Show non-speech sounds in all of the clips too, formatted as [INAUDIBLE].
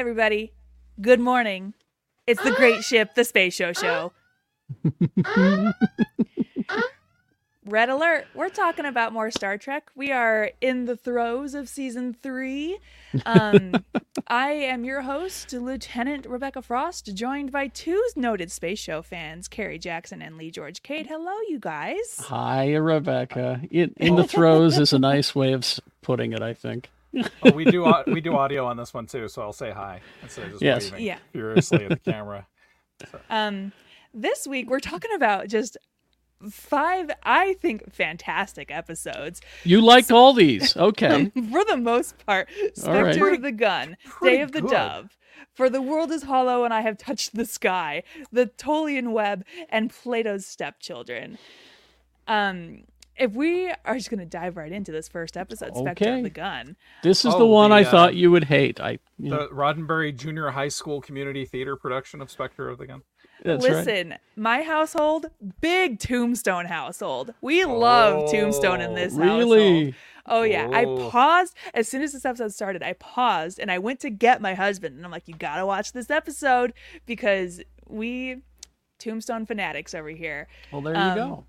Hey, everybody. Good morning. It's the great ship, the Space Show Show. [LAUGHS] Red alert. We're talking about more Star Trek. We are in the throes of season three. Um, [LAUGHS] I am your host, Lieutenant Rebecca Frost, joined by two noted space show fans, Kerry Jackson and Leigh George Kade. Hello, you guys. Hi, Rebecca. In, in the [LAUGHS] throes is a nice way of putting it, I think. Oh, we do we do audio on this one too, so I'll say hi instead of just Yes. waving Yeah. furiously at the camera. [LAUGHS] Um, this week, we're talking about just five, I think, fantastic episodes. You liked all these. Okay. [LAUGHS] For the most part, All right. Spectre of the Gun, Pretty Day of the good. Dove, For the World is Hollow and I Have Touched the Sky, The Tholian Web, and Plato's Stepchildren. Um, if we are just going to dive right into this first episode, Spectre Okay. of the Gun. This is the one the, I uh, thought you would hate. I yeah, The Roddenberry Junior High School Community Theater production of Spectre of the Gun. that's right. Listen, my household, big Tombstone household. We love Tombstone in this household. Really? Oh yeah, I Oh. paused as soon as this episode started. I paused and I went to get my husband, and I'm like, "You gotta watch this episode because we Tombstone fanatics over here." Well, there you Um, go.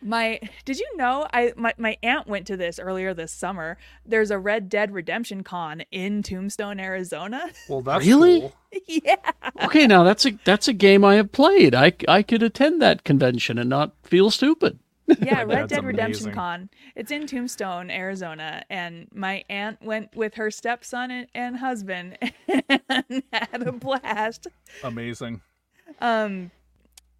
My, did you know? I my my aunt went to this earlier this summer. There's a Red Dead Redemption Con in Tombstone, Arizona. [LAUGHS] Well, that's Really? cool. yeah, Okay, now that's a that's a game I have played. I I could attend that convention and not feel stupid. yeah, [LAUGHS] Red That's Dead Redemption amazing. Con. It's in Tombstone, Arizona, and my aunt went with her stepson and, and husband [LAUGHS] and had a blast. Amazing. Um,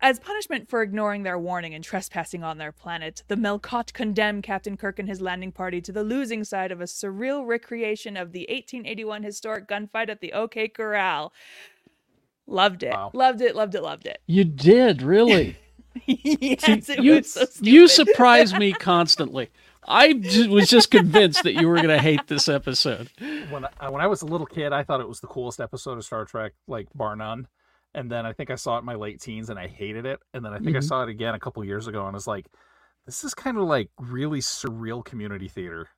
as punishment for ignoring their warning and trespassing on their planet, the Melkot condemn Captain Kirk and his landing party to the losing side of a surreal recreation of the 1881 historic gunfight at the OK Corral. Loved it. Wow. Loved it, loved it, loved it. You did really. [LAUGHS] yes, it you was so stupid. you surprise me constantly. I j- was just convinced that you were going to hate this episode. When I, when I was a little kid, I thought it was the coolest episode of Star Trek, like bar none. And then I think I saw it in my late teens, and I hated it. And then I think I Mhm. saw it again a couple years ago, and I was like, "This is kind of like really surreal community theater."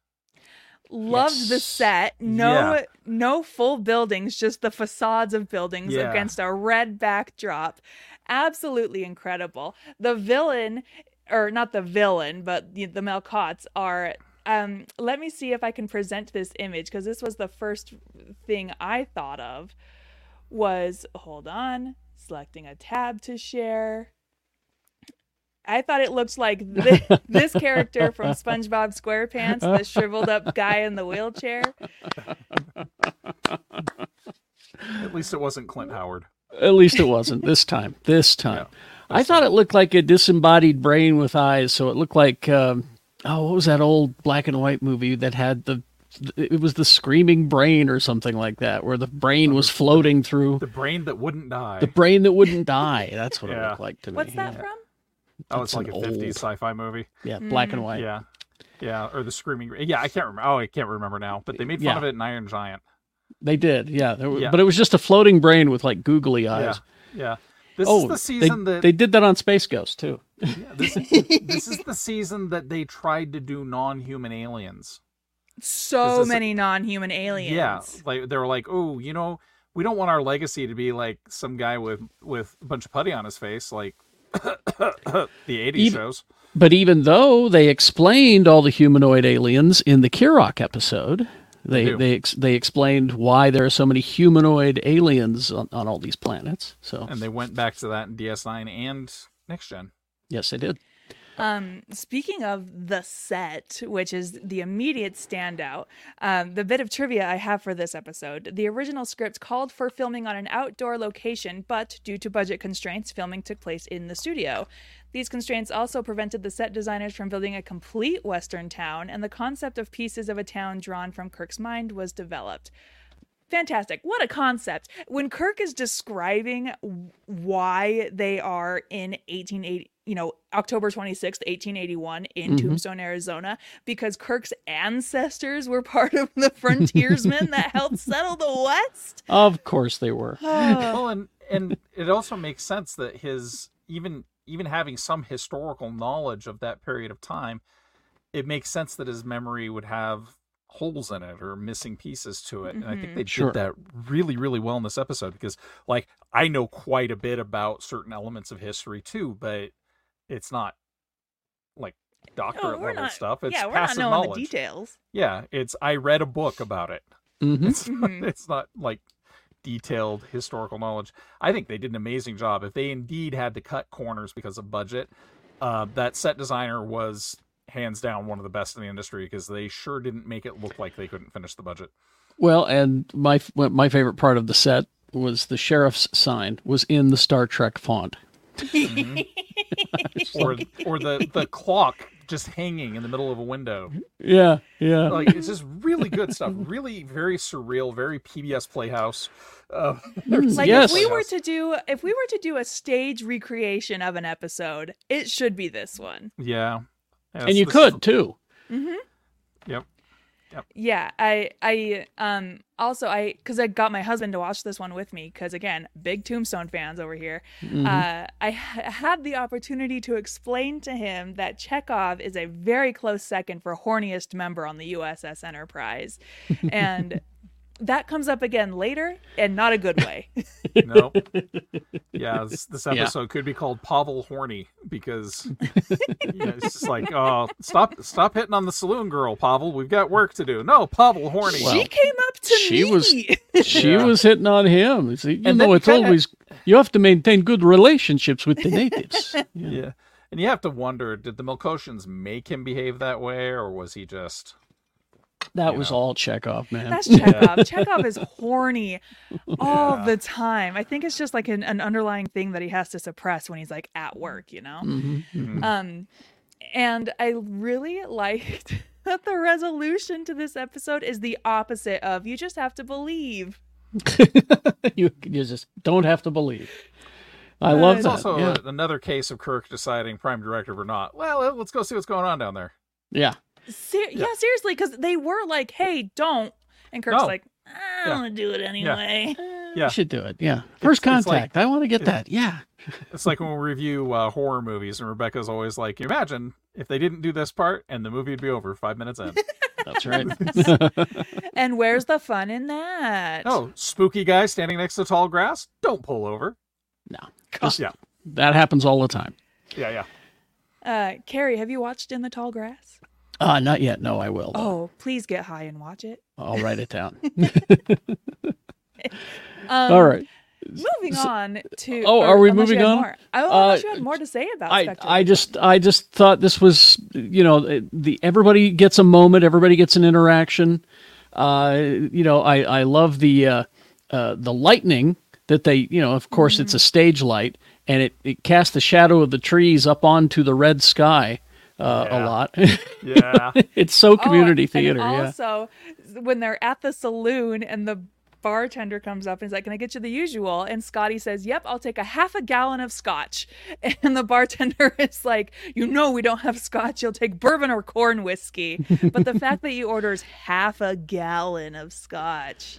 loved the set no Yeah. no full buildings just the facades of buildings Yeah. against a red backdrop absolutely incredible the villain or not the villain but the, the Melkots are um let me see if i can present this image because this was the first thing i thought of was hold on selecting a tab to share I thought it looked like this, [LAUGHS] this character from SpongeBob SquarePants, the shriveled up guy in the wheelchair. At least it wasn't Clint Howard. At least it wasn't this time. This time. Yeah, I thought it looked like a disembodied brain with eyes. So it looked like, um, oh, what was that old black and white movie that had the, it was the screaming brain or something like that, where the brain was floating through The brain that wouldn't die. the brain that wouldn't die. That's what it looked like to me. What's that yeah. from? oh, it's That's like an a 50s sci-fi movie. Yeah, black and Mm. white. Yeah. Yeah, or the screaming. Yeah, I can't remember. Oh, I can't remember now. But they made fun Yeah. of it in Iron Giant. They did. Yeah, there was, Yeah. but it was just a floating brain with like googly eyes. Yeah, yeah. This oh, is the they, season that they did that on Space Ghost too. yeah, this, [LAUGHS] this is the season that they tried to do non-human aliens. So This is- many non-human aliens. Yeah, like they were like, oh, you know, we don't want our legacy to be like some guy with with a bunch of putty on his face, like [COUGHS] the '80s Even- shows. But even though they explained all the humanoid aliens in the Kirok episode, they do. they ex- they explained why there are so many humanoid aliens on, on all these planets. So And they went back to that in DS9 and Next Gen. yes, they did. Um, speaking of the set, which is the immediate standout, um, the bit of trivia I have for this episode: the original script called for filming on an outdoor location, but due to budget constraints, filming took place in the studio. These constraints also prevented the set designers from building a complete Western town, and the concept of pieces of a town drawn from Kirk's mind was developed. Fantastic. What a concept. When Kirk is describing why they are in 1880, you know, October 26th, 1881 in Mhm. Tombstone, Arizona, because Kirk's ancestors were part of the frontiersmen that helped [LAUGHS] settle the West. Of course they were. [SIGHS] Well, and and it also makes sense that his even even having some historical knowledge of that period of time, it makes sense that his memory would have holes in it or missing pieces to it. And I think they Sure. did that really, really well in this episode because, like, I know quite a bit about certain elements of history too, but it's not like doctorate we're level not, stuff. It's yeah, we're not passive knowing knowledge. the details. Yeah, it's I read a book about it. hmm It's not, Mhm. it's not like detailed historical knowledge. I think they did an amazing job. If they indeed had to cut corners because of budget, uh, that set designer was hands down one of the best in the industry because they sure didn't make it look like they couldn't finish the budget. Well, and my my favorite part of the set was the sheriff's sign was in the Star Trek font. Or or the the clock just hanging in the middle of a window. Yeah, yeah. Like it's just really good stuff. Really very surreal, very PBS Playhouse. Uh, Like yes. if we were to do if we were to do a stage recreation of an episode, it should be this one. yeah. and you could too. Yep. Yeah, I I um also I cuz I got my husband to watch this one with me cuz again, big Tombstone fans over here. Mm-hmm. Uh I ha- had the opportunity to explain to him that Chekhov is a very close second for horniest member on the USS Enterprise. [LAUGHS] And that comes up again later and not a good way. [LAUGHS] No. [LAUGHS] Yeah, this, this Yeah. episode could be called Pavel Horny because you know, it's just like, oh, stop, stop hitting on the saloon girl, Pavel. We've got work to do. No, Pavel Horny. Well, she came up to she me. was- [LAUGHS] She Yeah. was hitting on him. See, you And know, it's kinda- always you have to maintain good relationships with the natives. Yeah. yeah, and you have to wonder: did the Melkotians make him behave that way, or was he just? That You was know. all Chekhov, man. That's Chekhov. [LAUGHS] Chekhov is horny all Yeah. the time. I think it's just like an, an underlying thing that he has to suppress when he's like at work, you know? Mhm, mhm. Um, and I really [LAUGHS] liked that the resolution to this episode is the opposite of you just have to believe. [LAUGHS] you, you just don't have to believe. I Uh, love It's that. also yeah. a- another case of Kirk deciding prime directive or not. Well, let's go see what's going on down there. yeah. Ser- yeah. seriously, because they were like, "Hey, don't," and Kirk's No. like, "I Yeah. want to do it anyway." Yeah. [LAUGHS] You should do it. Yeah. First it's like- contact. I want to get that. Yeah. [LAUGHS] It's like when we review uh, horror movies, and Rebecca's always like, "Imagine if they didn't do this part, and the movie would be over five minutes in." [LAUGHS] That's right. And where's the fun in that? oh, spooky guy standing next to tall grass. Don't pull over. no. yeah, That happens all the time. yeah, yeah. Uh, Kerry, have you watched In the Tall Grass? Uh, not yet. No, I will. though. Oh, please get high and watch it. I'll write it down. [LAUGHS] [LAUGHS] Um, all right. Moving on to. Oh, or are we unless you moving had on? More. Oh, unless Uh, you had more to say about I, Spectre. I just I just thought this was you know the everybody gets a moment everybody gets an interaction uh you know I I love the uh, uh the lightning that they you know of course it's a stage light and it it casts the shadow of the trees up onto the red sky uh, a lot [LAUGHS] Yeah. it's so Oh, community and theater yeah Also, when they're at the saloon and the bartender comes up and is like, "Can I get you the usual?" And Scotty says, "Yep, I'll take a half a gallon of scotch." [LAUGHS] And the bartender [LAUGHS] is like, "You know we don't have scotch. You'll take bourbon or corn whiskey." But the fact that he orders half a gallon of scotch,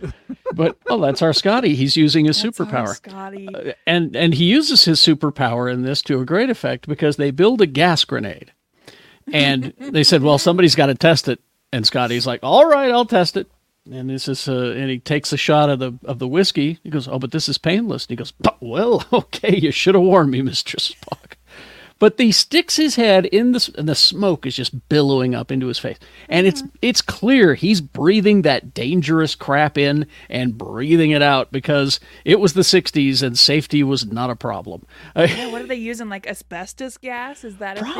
but well that's our Scotty he's using his that's superpower Scotty. and and he uses his superpower in this to a great effect because they build a gas grenade and they said well somebody's got to test it. And scotty's like all right i'll test it. And this is uh, and he takes a shot of the of the whiskey. He goes oh but this is painless. And he goes "But- well [LAUGHS] okay you should have warned me mr spock. But he sticks his head in the and the smoke is just billowing up into his face. And it's it's clear he's breathing that dangerous crap in and breathing it out because it was the 60s and safety was not a problem. Yeah, what are they using? Like asbestos gas? Is that a thing?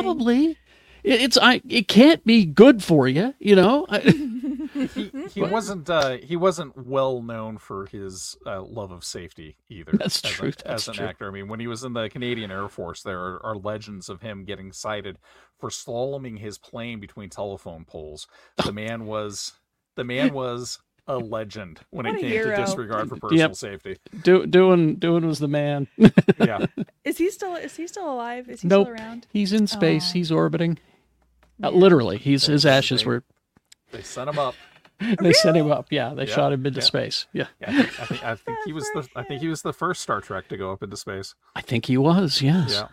Probably it, it's i it can't be good for you you know [LAUGHS] he, he wasn't uh, he wasn't well known for his uh, love of safety either. That's as true, A, that's as an true. actor, I mean, when he was in the Canadian Air Force, there are, are legends of him getting cited for slaloming his plane between telephone poles. The [LAUGHS] man was the man was a legend when What it came hero. to disregard for personal Yep. safety. do, doing doing was the man [LAUGHS] Yeah, Is he still? Is he still alive? Is he nope still around? he's in space Aw. he's orbiting uh, literally he's his ashes they- were they sent him up. [LAUGHS] they sent him up yeah they Yeah, shot him into yeah. space yeah Yeah, I think, I think, I [LAUGHS] think he was the I think he was the first Star Trek to go up into space. i think he was yes Yeah.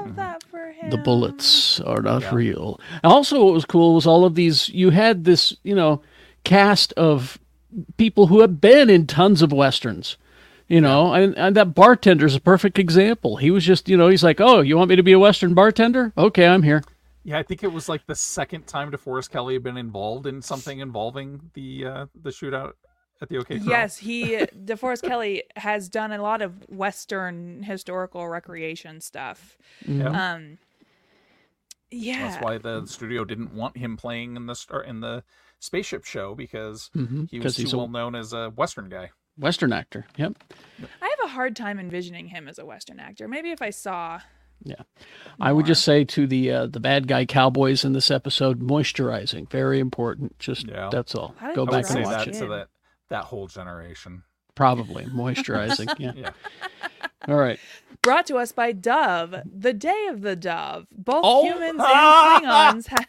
I love that for him. the bullets are not Yeah. real. Also, what was cool was all of these. You had this, you know, cast of people who have been in tons of westerns. You know, and, and that bartender's a perfect example. He was just, you know, he's like, "Oh, you want me to be a western bartender? Okay, I'm here." Yeah, I think it was like the second time DeForest Kelley had been involved in something involving the uh, the shootout at the OK. Corral. Yes, he DeForest Kelley has done a lot of Western historical recreation stuff. Yeah. Um, yeah, That's why the studio didn't want him playing in the star in the spaceship show because Mhm, he 'cause was too he's a- well known as a Western guy. Western actor. Yep. I have a hard time envisioning him as a Western actor. Maybe if I saw, Yeah. I would just say to the uh, the bad guy cowboys in this episode, moisturizing, very important. Just Yeah. that's all. How Go back and watch watch that it. it. to that that whole generation. Probably [LAUGHS] moisturizing. Yeah. Yeah. All right. brought to us by Dove, the Day of the Dove. Both Oh. humans and Klingons [LAUGHS] ha-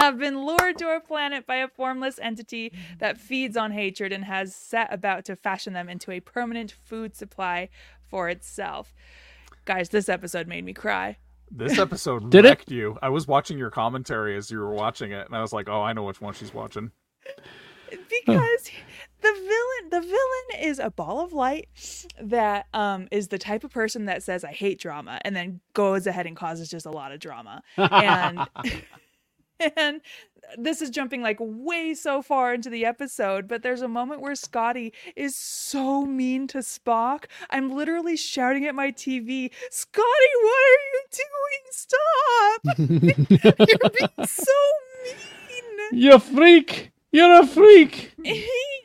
have been lured to our planet by a formless entity that feeds on hatred and has set about to fashion them into a permanent food supply for itself. Guys, this episode made me cry. This [LAUGHS] episode Did it? wrecked you. I was watching your commentary as you were watching it, and I was like, "Oh, I know which one she's watching." because the villain the villain is a ball of light that um is the type of person that says i hate drama and then goes ahead and causes just a lot of drama and [LAUGHS] [LAUGHS] and this is jumping like way so far into the episode but there's a moment where scotty is so mean to spock i'm literally shouting at my tv scotty what are you doing stop [LAUGHS] you're being so [LAUGHS] mean You freak! You're a freak! [LAUGHS]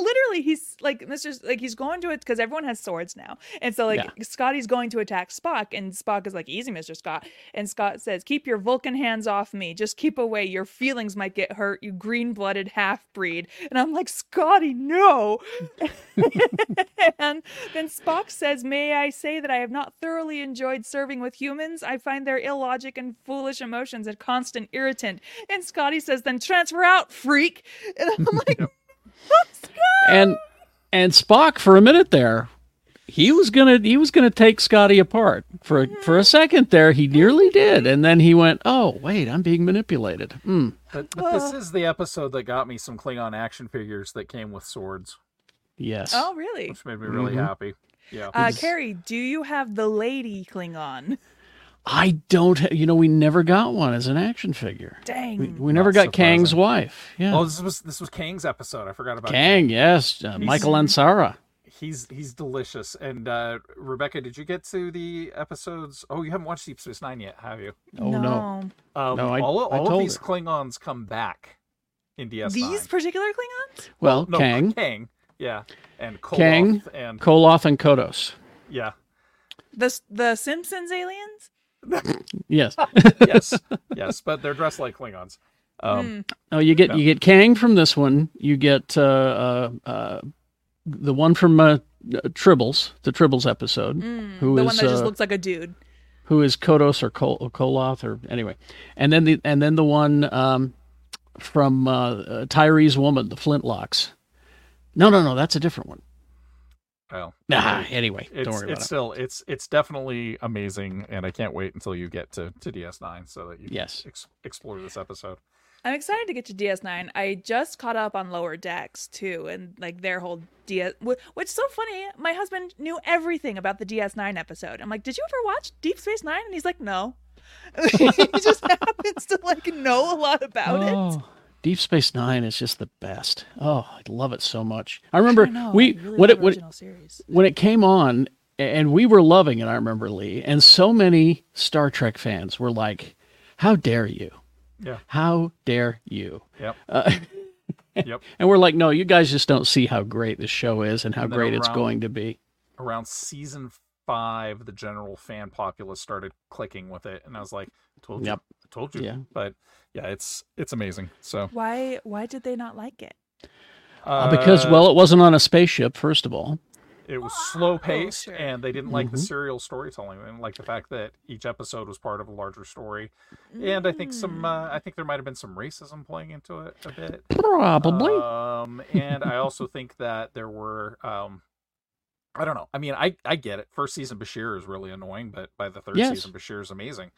literally he's like Mr. S- like he's going to it because everyone has swords now, and so like Yeah. Scotty's going to attack Spock, and Spock is like, "Easy, Mr. Scott," and Scott says, "Keep your Vulcan hands off me. Just keep away. Your feelings might get hurt. You green-blooded half breed." And I'm like, "Scotty, no!" [LAUGHS] and then Spock says, "May I say that I have not thoroughly enjoyed serving with humans? I find their illogic and foolish emotions a constant irritant." And Scotty says, "Then transfer out, freak." And I'm [LAUGHS] like. And and Spock for a minute there, he was gonna he was gonna take Scotty apart for for a second there. He nearly did, and then he went, "Oh wait, I'm being manipulated." Hmm. But, but this is the episode that got me some Klingon action figures that came with swords, Yes. Oh, really? which made me really Mhm. happy. Yeah. Uh, Kerry, do you have the lady Klingon? I don't. Ha- you know, we never got one as an action figure. Dang. We, we never Not got Kang's wife. Yeah. Oh, this was this was Kang's episode. I forgot about Kang, yes, uh, Michael Ansara. He's he's delicious. And uh, Rebecca, did you get to the episodes? Oh, you haven't watched Deep Space Nine yet, have you? Oh no. Um, No, I- all I all of these her. Klingons come back in DS9. These particular Klingons? Well, no, Kang, Kang, yeah, and Koloth Kang, and Koloth, and Kodos. yeah, The the Simpsons aliens? Yes. [LAUGHS] yes, [LAUGHS] yes, but they're dressed like Klingons. Um, Oh, you get No. you get Kang from this one. You get uh, uh, uh, the one from uh, uh, Tribbles, the Tribbles episode, who the is one that just uh, looks like a dude. who is Kodos or Kol- or Koloth or anyway, and then the and then the one um, from uh, uh, Tyree's woman, the Flintlocks. No, no, no, that's a different one. Well, [LAUGHS] Nah, anyway, it's don't worry it's about it. still it's it's definitely amazing, and I can't wait until you get to to DS9 so that you can Yes. ex- explore this episode. I'm excited to get to DS9. I just caught up on Lower Decks too, and like their whole DS. Which is so funny. My husband knew everything about the DS9 episode. I'm like, "Did you ever watch Deep Space Nine? And he's like, "No." [LAUGHS] he just [LAUGHS] happens to like know a lot about it. Oh. Deep Space Nine is just the best. Oh, I love it so much. I remember I know, we I really when it when, series. when it came on and we were loving it i remember lee and so many star trek fans were like how dare you Yeah. how dare you Yep. uh, [LAUGHS] Yep. and we're like no you guys just don't see how great this show is and how And then great it's going to be Around season five, the general fan populace started clicking with it, and I was like, "Told you, Yep. Told you." Yeah. But yeah, it's it's amazing. So Why? Why did they not like it? Uh, because uh, well it wasn't on a spaceship first of all it was slow paced sure. and they didn't like the Mhm. serial storytelling and like the fact that each episode was part of a larger story and i think some uh, i think there might have been some racism playing into it a bit probably um and i also [LAUGHS] think that there were um I don't know. I mean, I I get it. First season Bashir is really annoying, but by the third Yes. season Bashir is amazing.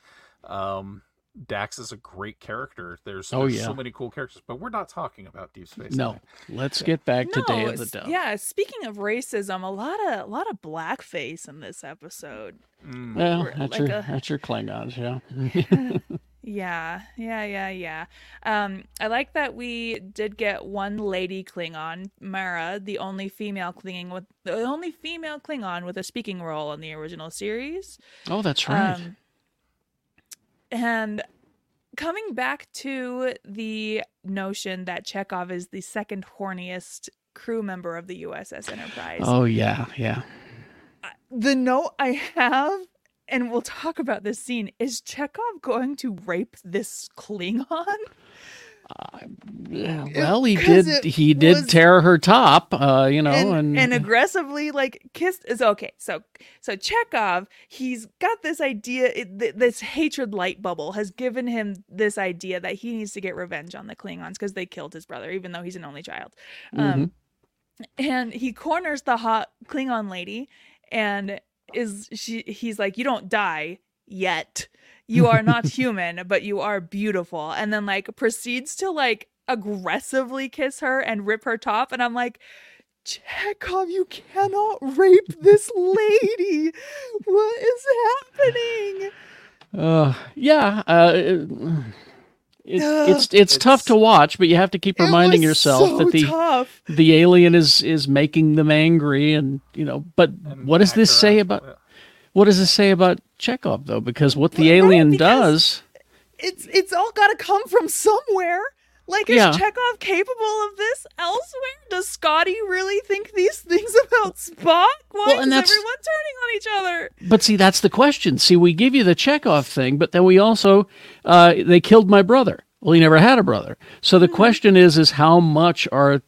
Um, Dax is a great character. There's, Oh, there's yeah. so many cool characters, but we're not talking about Deep Space. No, Nine. let's get back to Day of the Dove. yeah. Speaking of racism, a lot of a lot of blackface in this episode. Mm. Well, Or that's like your a- that's your Klingons, yeah. [LAUGHS] [LAUGHS] Yeah, yeah, yeah, yeah. Um, I like that we did get one lady Klingon, Mara, the only female Klingon with the only female Klingon with a speaking role in the original series. oh, that's right. Um, and coming back to the notion that Chekhov is the second horniest crew member of the USS Enterprise. oh yeah, yeah. The note I have, and we'll talk about this scene, is Chekhov going to rape this Klingon? [LAUGHS] Yeah, well, he did. He did was- tear her top, uh, you know, and, and, and aggressively like kissed is okay so so chekhov he's got this idea it, th- this hatred light bubble has given him this idea that he needs to get revenge on the klingons because they killed his brother even though he's an only child um and he corners the hot klingon lady and is she he's like you don't die yet you are not [LAUGHS] human but you are beautiful and then like proceeds to like aggressively kiss her and rip her top and i'm like chekhov you cannot rape this lady what is happening uh, yeah, uh, it, it- Ugh. it's it's tough to watch, but you have to keep reminding yourself so that the tough. the alien is is making them angry, and you know. But And what does this say about what does this say about Chekhov though? Because what the Right, alien because- does, it's it's all got to come from somewhere. Like, is Yeah. Chekhov capable of this elsewhere? Does Scotty really think these things about Spock? Why Well, and is that's- everyone turning on each other? But see, that's the question. See, we give you the Chekhov thing, but then we also uh, they killed my brother. Well, he never had a brother. So the question is, is how much are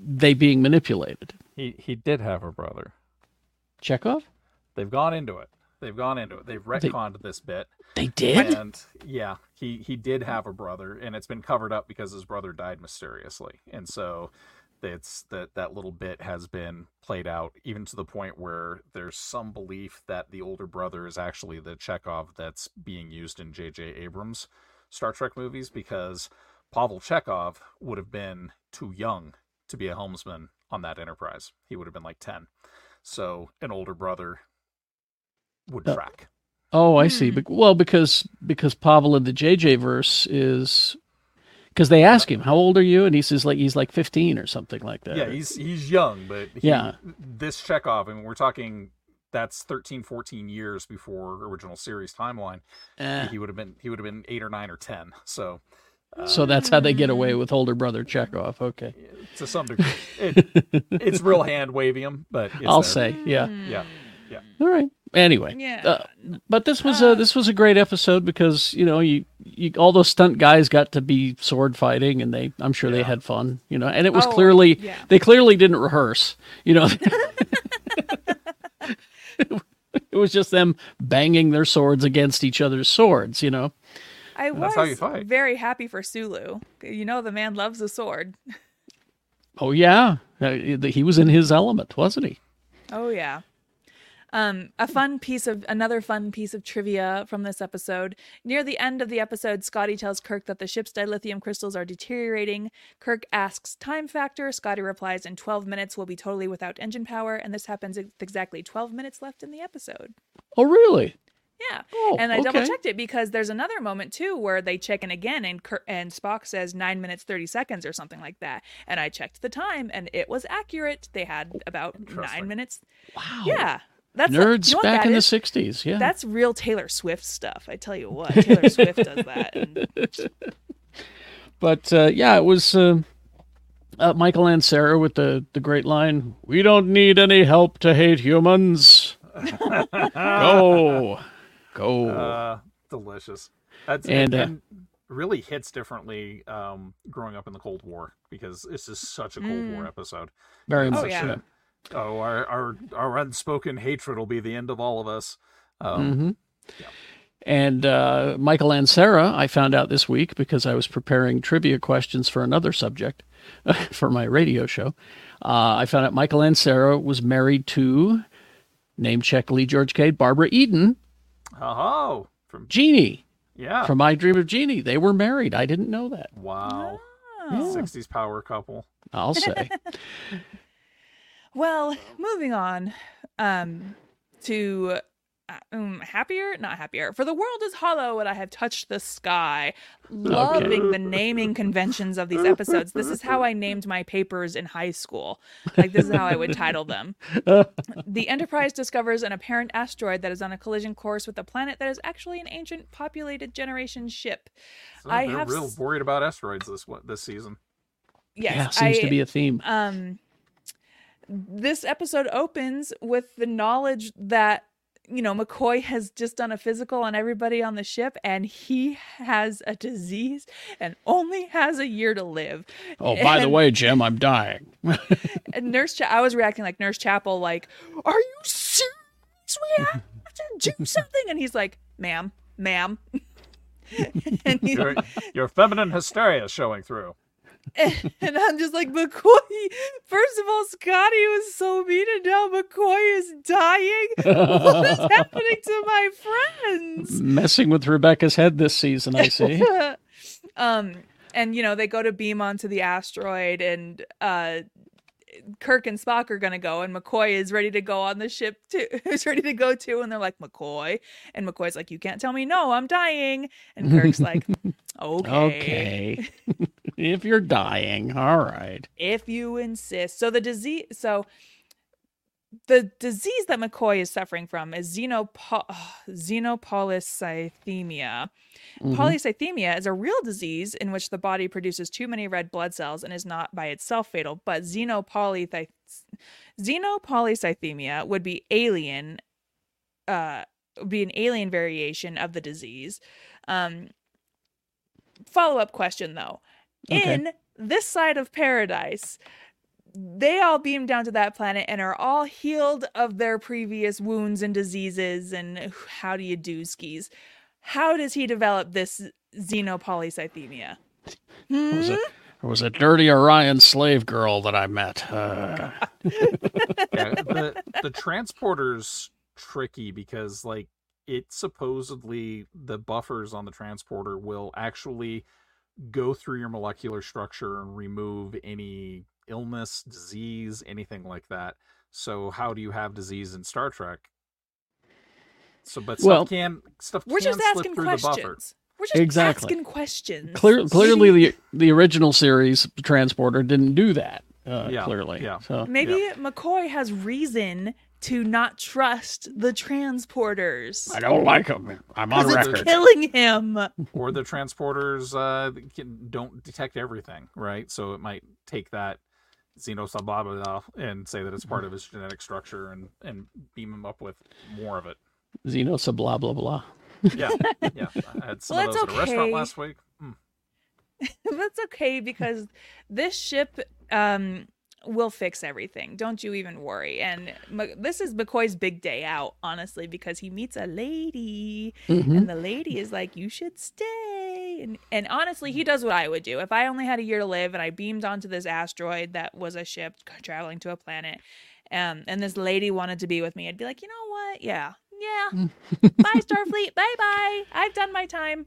they being manipulated? He he did have a brother. Chekhov? They've gone into it. They've gone into it. They've retconned this bit. They did. And yeah, he he did have a brother, and it's been covered up because his brother died mysteriously, and so it's that that little bit has been played out even to the point where there's some belief that the older brother is actually the Chekhov that's being used in J.J. Abrams' Star Trek movies because Pavel Chekhov would have been too young to be a helmsman on that Enterprise. He would have been like ten, so an older brother would Uh, track. Oh, I see. Hmm. Well, because because Pavel in the JJ verse is because they ask him how old are you, and he says like he's like fifteen or something like that. Yeah, he's he's young, but he, Yeah. this Chekhov, I mean, we're talking that's 13, 14 years before original series timeline. Eh. He would have been he would have been eight or nine or ten. So So that's how they get away with older brother Chekhov. Okay, to some degree, it, it's real hand wavium, but it's I'll there. say, yeah. yeah, yeah. All right. Anyway, Yeah. uh, but this was a this was a great episode because you know you, you all those stunt guys got to be sword fighting and they I'm sure they had fun you know and it was Oh, clearly yeah. they clearly didn't rehearse you know [LAUGHS] [LAUGHS] it was just them banging their swords against each other's swords you know I That's how you was fight. very happy for Sulu. You know, the man loves a sword. oh yeah Uh, he was in his element wasn't he Oh yeah. Um, a fun piece of another fun piece of trivia from this episode. Near the end of the episode, Scotty tells Kirk that the ship's dilithium crystals are deteriorating. Kirk asks time factor. Scotty replies, "In 12 minutes, we'll be totally without engine power." And this happens with exactly 12 minutes left in the episode. oh really Yeah, Oh, and I okay. double checked it because there's another moment too where they check in again, and Kirk, and Spock says nine minutes thirty seconds or something like that. And I checked the time, and it was accurate. They had about nine minutes. wow Yeah, that's nerds you know back that in the 60s yeah That's real Taylor Swift stuff. I tell you what, Taylor [LAUGHS] Swift does that. And [LAUGHS] But uh, yeah, it was uh, uh, Michael Ansara with the, the great line We don't need any help to hate humans. [LAUGHS] Go. Go. Uh, delicious. That's And, and, uh, and really hits differently um, growing up in the Cold War because this is such a Cold Mm. War episode. Very much Oh, such yeah. So. a- oh, our, our our unspoken hatred will be the end of all of us. Um, hmm And uh, Michael Ansara, I found out this week because I was preparing trivia questions for another subject [LAUGHS] for my radio show. Uh, I found out Michael Ansara was married to Name check Leigh George Kade, Barbara Eden, Oh, from Jeannie yeah. from I Dream of Jeannie. They were married. I didn't know that. wow. Oh. 60s power couple. I'll say. [LAUGHS] Well, moving on um, to uh, um, happier, not happier. For the world is hollow, and I have touched the sky. Loving the naming conventions of these episodes. This is how I named my papers in high school. Like this is how I would title them. the Enterprise discovers an apparent asteroid that is on a collision course with a planet that is actually an ancient populated generation ship. So I have real s- worried about asteroids this one- this season. Yes, yeah, seems I, to be a theme. um this episode opens with the knowledge that you know mccoy has just done a physical on everybody on the ship and he has a disease and only has a year to live Oh, by the way, Jim, I'm dying. and [LAUGHS] nurse Cha- i was reacting like nurse chapel like are you serious we have to do [LAUGHS] something and he's like ma'am ma'am [LAUGHS] and, he, Your, your feminine hysteria is showing through. [LAUGHS] and I'm just like, McCoy. First of all, Scotty was so mean, and now McCoy is dying. What is [LAUGHS] happening to my friends? Messing with Rebecca's head this season, I see. [LAUGHS] um, and you know they go to beam onto the asteroid, and uh, Kirk and Spock are gonna go, and McCoy is ready to go on the ship too. Is ready to go too, and they're like McCoy, and McCoy's like, "You can't tell me no, I'm dying," and Kirk's like, "Okay." Okay. If you're dying, all right. if you insist. So the disease, so the disease that McCoy is suffering from is xenopo- [SIGHS] xenopolycythemia. Mhm. Polycythemia is a real disease in which the body produces too many red blood cells and is not by itself fatal, but xenopolycy- xenopolycythemia would be alien uh would be an alien variation of the disease. Um follow-up question though. Okay. In this side of paradise, they all beam down to that planet and are all healed of their previous wounds and diseases and how do you do skis how does he develop this xenopolycythemia It was, Hmm? a, it was a dirty Orion slave girl that I met. Uh, [LAUGHS] yeah, [LAUGHS] the the transporter's tricky because like it supposedly the buffers on the transporter will actually go through your molecular structure and remove any illness, disease, anything like that. So how do you have disease in Star Trek? So, but Well, stuff can stuff we're can just slip asking through the buffer. questions we're just Exactly. asking questions clear, clearly, the the original series transporter didn't do that. Uh, Yeah, clearly, yeah. So maybe mccoy has reason to not trust the transporters I don't like him. I'm on 'Cause it's record. killing him or the transporters uh, can, don't detect everything, right? So it might take that xenosub blah, blah, blah, and say that it's part of his genetic structure and, and beam him up with more of it. Xenosa blah blah blah. Yeah, [LAUGHS] yeah. I had some Well, of those that's at a restaurant last week. Mm. [LAUGHS] That's okay because this ship um will fix everything. Don't you even worry. And M- this is McCoy's big day out, honestly, because he meets a lady, Mhm. and the lady is like, "You should stay." And and honestly, he does what I would do if I only had a year to live and I beamed onto this asteroid that was a ship [LAUGHS] traveling to a planet. Um, and this lady wanted to be with me. I'd be like, you know what? Yeah, yeah. [LAUGHS] bye, Starfleet. Bye, bye. I've done my time.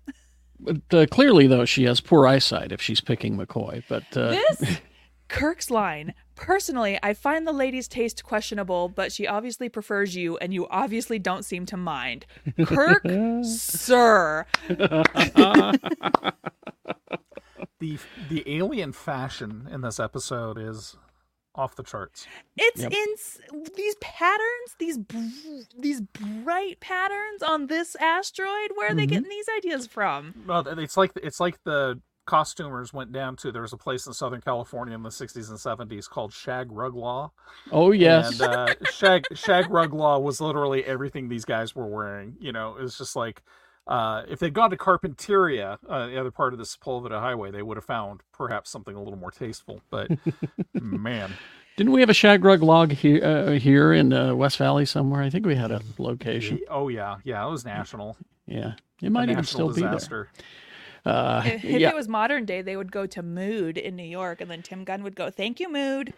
But uh, clearly, though, she has poor eyesight if she's picking McCoy. But uh, this [LAUGHS] Kirk's line. Personally, I find the lady's taste questionable, but she obviously prefers you, and you obviously don't seem to mind. Kirk, [LAUGHS] sir. The the alien fashion in this episode is off the charts. It's Yep. in these patterns, these br- these bright patterns on this asteroid. Where are they mm-hmm. getting these ideas from? Well, it's like it's like the costumers went down to there was a place in Southern California in the 60s and 70s called Shag Rug Law. oh yes, And uh, Shag Shag Rug Law was literally everything these guys were wearing. You know, it was just like uh, if they'd gone to Carpinteria, uh, the other part of the Sepulveda Highway, they would have found perhaps something a little more tasteful. But [LAUGHS] man, didn't we have a shag rug log here uh, here in uh, West Valley somewhere? I think we had a location. oh yeah, yeah, it was national. Yeah, it might even still be there. Uh, If, if yeah, it was modern day, they would go to Mood in New York, and then Tim Gunn would go, "Thank you, Mood.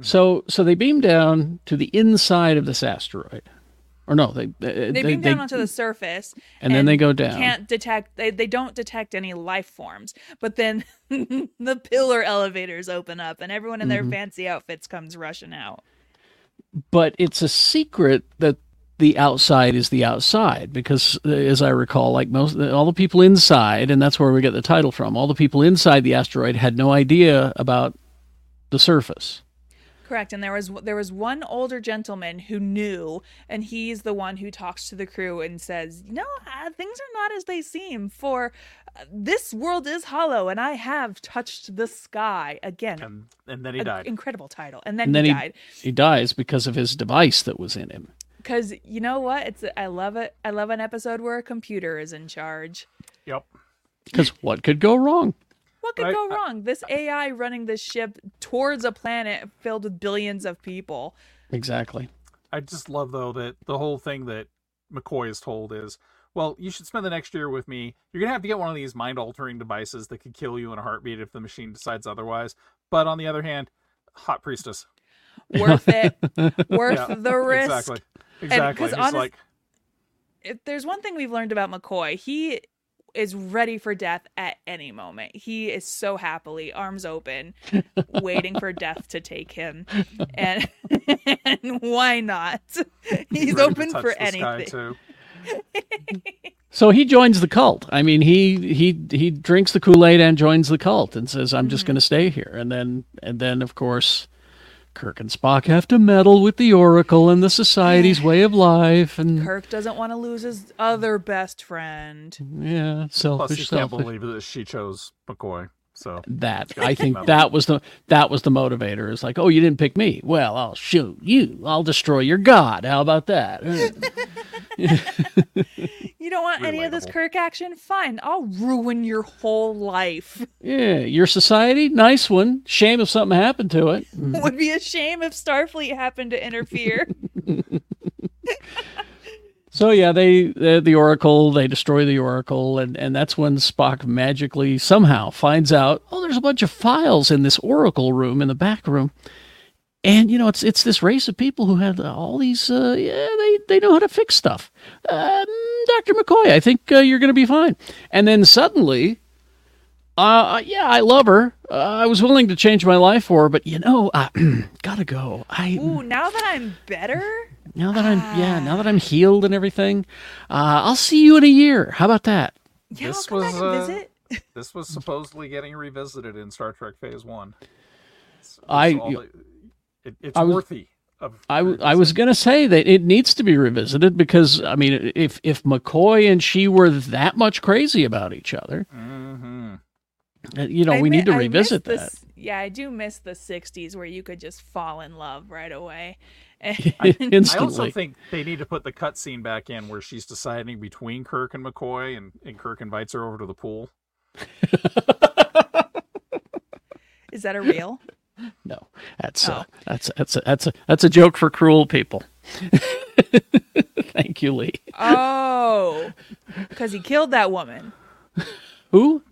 So so they beam down to the inside of this asteroid, or no, they they, They beam down onto the surface, and then they go down. Can't detect. They, they don't detect any life forms. But then [LAUGHS] the pillar elevators open up, and everyone in their Mm-hmm. fancy outfits comes rushing out. but it's a secret that the outside is the outside because uh, as i recall like most all the people inside and that's where we get the title from all the people inside the asteroid had no idea about the surface Correct, and there was there was one older gentleman who knew, and he's the one who talks to the crew and says, "You know, uh, things are not as they seem. For uh, this world is hollow, and I have touched the sky again." And and then he died. Incredible title, and then, and then he he, died. he dies because of his device that was in him Because you know what? It's I love it. I love an episode where a computer is in charge. Yep. because what could go wrong What could Right, go I- wrong? This AI running this ship towards a planet filled with billions of people. exactly I just love though that the whole thing that McCoy is told is, well, you should spend the next year with me. You're gonna have to get one of these mind altering devices that could kill you in a heartbeat if the machine decides otherwise. But on the other hand, hot priestess. Worth it. [LAUGHS] Worth Yeah, the risk. Exactly. Exactly. 'cause He's honest- like, if there's one thing we've learned about McCoy, he is ready for death at any moment. He is so happily, arms open, [LAUGHS] waiting for death to take him. And, [LAUGHS] and why not? He's ready open touch for anything. [LAUGHS] so he joins the cult i mean he he he drinks the kool-aid and joins the cult and says i'm just mm-hmm. going to stay here and then and then of course kirk and spock have to meddle with the oracle and the society's way of life and Kirk doesn't want to lose his other best friend. yeah Plus, selfish he can't believe that she chose McCoy. So. That i think that was the that was the motivator. It's like oh you didn't pick me. Well i'll shoot you. I'll destroy your god. How about that [LAUGHS] [LAUGHS] You don't want any of this Kirk action? Fine, I'll ruin your whole life. yeah your society nice one shame if something happened to it [LAUGHS] Would be a shame if Starfleet happened to interfere. [LAUGHS] So yeah, they the, the Oracle they destroy the Oracle, and and that's when Spock magically somehow finds out oh there's a bunch of files in this Oracle room in the back room, and you know it's it's this race of people who had all these uh, yeah they they know how to fix stuff. Um, Doctor McCoy, I think uh, you're going to be fine. And then suddenly. Uh, yeah, I love her. Uh, I was willing to change my life for her, but you know, I [CLEARS THROAT] gotta go. I Ooh, now that I'm better, now that I'm yeah, now that I'm healed and everything, uh, I'll see you in a year. How about that? yeah, This I'll come back was, and uh, visit. this was supposedly getting revisited in Star Trek Phase One. It's- it's I- all the- it, it's I was- worthy of. I, w- I was gonna say that it needs to be revisited because I mean, if if McCoy and she were that much crazy about each other, hmm uh, you know, I we mi- need to revisit the that. s- Yeah, I do miss the '60s where you could just fall in love right away. [LAUGHS] [LAUGHS] I instantly. also think they need to put the cutscene back in where she's deciding between Kirk and McCoy, and, and Kirk invites her over to the pool. [LAUGHS] Is that a real? No, that's Oh. uh, that's that's a, that's a that's a joke for cruel people. [LAUGHS] Thank you, Leigh. Oh, because he killed that woman. Who?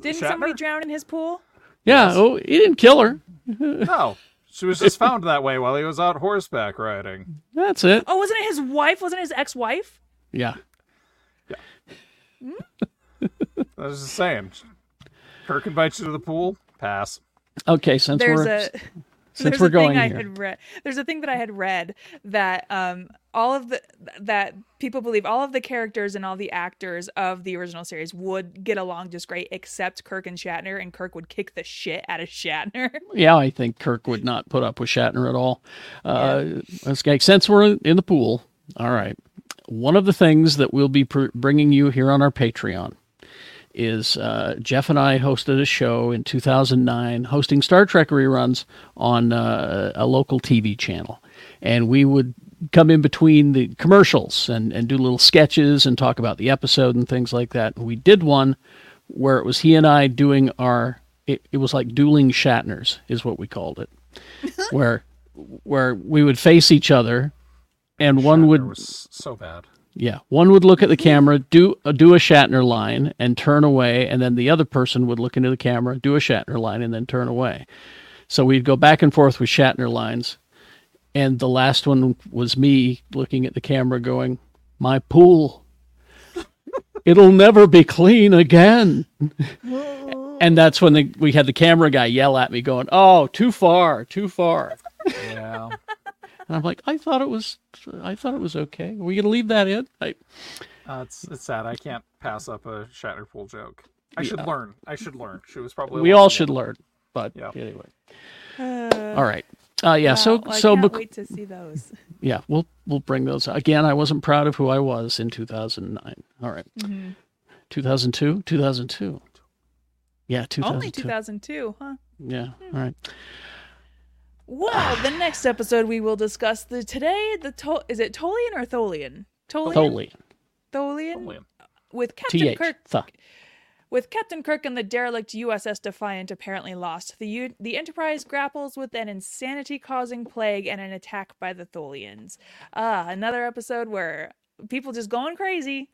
Didn't somebody drown in his pool? Yeah. Oh, he didn't kill her. No, [LAUGHS] she was just found that way while he was out horseback riding. That's it. Oh, wasn't it his wife? Wasn't it his ex-wife? Yeah. [LAUGHS] I was just saying. Kirk invites you to the pool. Pass. Okay. Since There's we're a [LAUGHS] since there's we're a going thing I here. had read. There's a thing that I had read that um all of the that people believe all of the characters and all the actors of the original series would get along just great except Kirk and Shatner and Kirk would kick the shit out of [LAUGHS] Shatner. Yeah, I think Kirk would not put up with Shatner at all. Uh, Okay, since we're in the pool, all right. One of the things that we'll be pr- bringing you here on our Patreon is uh, Jeff and I hosted a show in 2009, hosting Star Trek reruns on uh, a local TV channel, and we would come in between the commercials and, and do little sketches and talk about the episode and things like that. We did one where it was he and I doing our it, it was like dueling Shatners is what we called it. [LAUGHS] where where we would face each other and one Shatner would was so bad. Yeah, one would look at the camera, do uh, do a Shatner line and turn away and then the other person would look into the camera, do a Shatner line and then turn away. So we'd go back and forth with Shatner lines, and the last one was me looking at the camera, going, "My pool, it'll never be clean again." and that's when the, we had the camera guy yell at me, going, "Oh, too far, too far." Yeah. And I'm like, I thought it was, I thought it was okay. Are we gonna leave that in? I, Uh, it's it's sad. I can't pass up a Shatner pool joke. I should learn. I should learn. She was probably. we all of the- should learn. But Yeah. anyway, Uh, all right. Uh, yeah. so wow, I so can't Mc- wait to see those. [LAUGHS] yeah, we'll we'll bring those again. I wasn't proud of who I was in 2009. All right. Mm-hmm. 2002, 2002. Yeah, 2002. Only 2002, huh? Yeah. All right. Well, the next episode we will discuss the today the to- is it Tolian or Tholian? Tolian. Tholian. Tholian William. with Captain Th. Kirk Th. With Captain Kirk and the derelict USS Defiant apparently lost, the U- the Enterprise grapples with an insanity-causing plague and an attack by the Tholians. Ah, another episode where people just going crazy.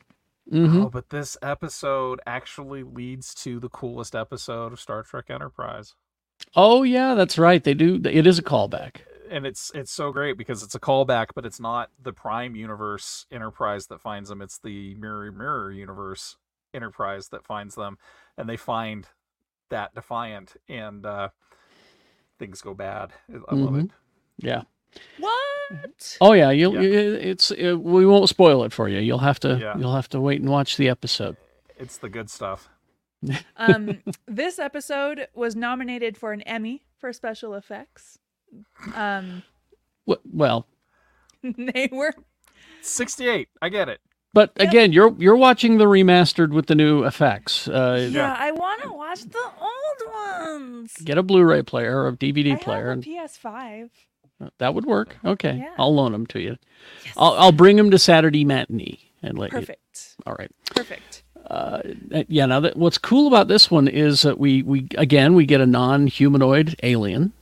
Mm-hmm. Oh, but this episode actually leads to the coolest episode of Star Trek Enterprise. Oh yeah, that's right. They do. It is a callback. and it's it's so great because it's a callback, but it's not the Prime Universe Enterprise that finds them. It's the Mirror Mirror Universe Enterprise that finds them, and they find that Defiant, and uh, things go bad. I love it. Yeah. What? Oh yeah. You'll. Yeah. you- It's. Uh, we won't spoil it for you. You'll have to. Yeah. You'll have to wait and watch the episode. It's the good stuff. Um, this episode was nominated for an Emmy for special effects. Um, Well, [LAUGHS] they were Sixty-eight. I get it. but again, you're you're watching the remastered with the new effects. Uh, yeah. I want to watch the old ones. Get a Blu-ray player or a DVD I player, have and a PS5. that would work. Okay, Yeah. I'll loan them to you. I'll I'll bring them to Saturday matinee and let you. Perfect. All right. Perfect. Uh, yeah. Now, that, what's cool about this one is that we we again we get a non-humanoid alien,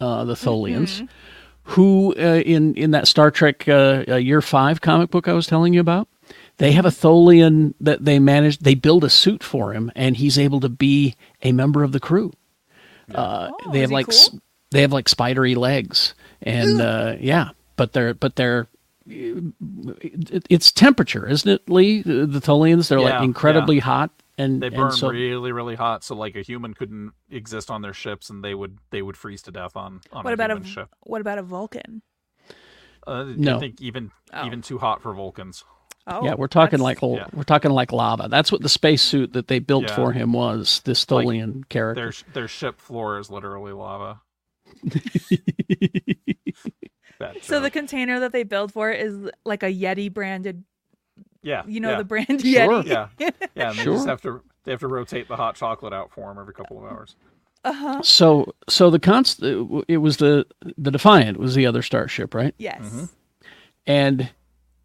uh, the Tholians, who uh, in in that Star Trek uh, uh, Year Five comic book I was telling you about, they have a Tholian that they manage. They build a suit for him, and he's able to be a member of the crew. Uh, Oh, they have like cool? they have like spidery legs, and uh, yeah, but they're but they're it's temperature, isn't it, Leigh? The, the Tholians, they're Yeah, like incredibly hot, and They and burn so, really, really hot, so like a human couldn't exist on their ships, and they would they would freeze to death on on What a about a ship. what about a Vulcan? Uh, No. I think even Oh. even too hot for Vulcans. Oh, yeah, we're talking like l- yeah. we're talking like lava. That's what the spacesuit that they built Yeah. for him was. This Like, Tholian character. Their their ship floor is literally lava. [LAUGHS] Bad So the container that they build for it is like a Yeti branded. yeah, You know yeah, the brand Sure. Yeti. yeah, [LAUGHS] yeah. And they Sure. just have to they have to rotate the hot chocolate out for them every couple of hours. Uh huh. So so the const it was the the Defiant was the other starship, right? Yes. Mm-hmm. And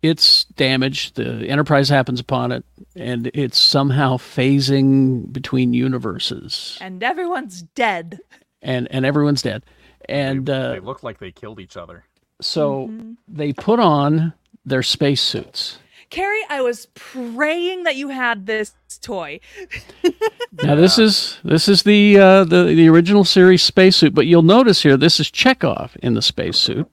it's damaged. The Enterprise happens upon it, and it's somehow phasing between universes, And everyone's dead. and and everyone's dead. And they, uh, they look like they killed each other. So Mm-hmm. they put on their spacesuits. Kerry, I was praying that you had this toy. [LAUGHS] Now this is this is the uh, the the original series spacesuit, but you'll notice here this is Chekhov in the spacesuit.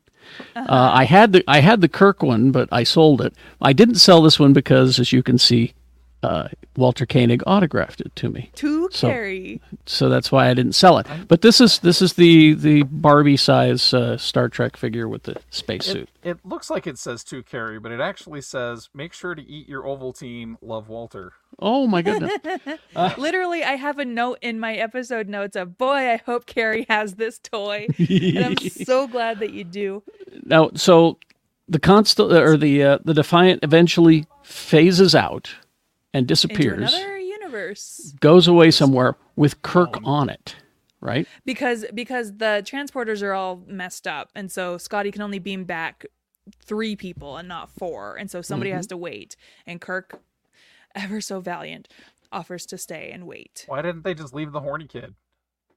uh I had the I had the Kirk one, but I sold it. I didn't sell this one because, as you can see, uh, Walter Koenig autographed it to me, To So- Kerry. so that's why I didn't sell it. But this is this is the the Barbie size uh, Star Trek figure with the spacesuit. It, it looks like it says to Kerry, but it actually says, "Make sure to eat your Ovaltine. Love Walter." Oh my goodness! [LAUGHS] Literally, I have a note in my episode notes of boy, I hope Kerry has this toy. [LAUGHS] and I'm so glad that you do. now, so the constant or the uh, the Defiant eventually phases out and Into disappears. another universe. goes away somewhere with Kirk on it, right? Because because the transporters are all messed up, and so Scotty can only beam back three people and not four. And so somebody has mm-hmm. to wait. And Kirk, ever so valiant, offers to stay and wait. Why didn't they just leave the horny kid?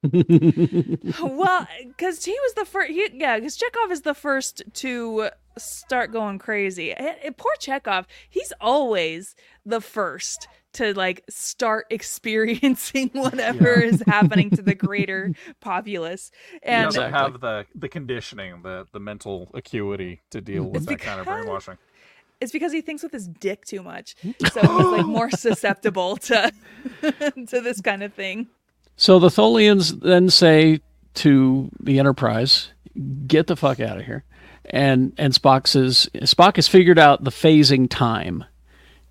[LAUGHS] [LAUGHS] well, because he was the first. He, yeah, because Chekhov is the first to start going crazy. And- and poor Chekhov, he's always the first to like start [LAUGHS] experiencing whatever is happening to the greater [LAUGHS] populace. And doesn't Exactly. have the the conditioning, the the mental acuity to deal with It's that kind of brainwashing. it's because he thinks with his dick too much. [GASPS] So he's like more susceptible to [LAUGHS] to this kind of thing. So the Tholians then say to the Enterprise, "Get the fuck out of here." And and Spock says Spock has figured out the phasing time,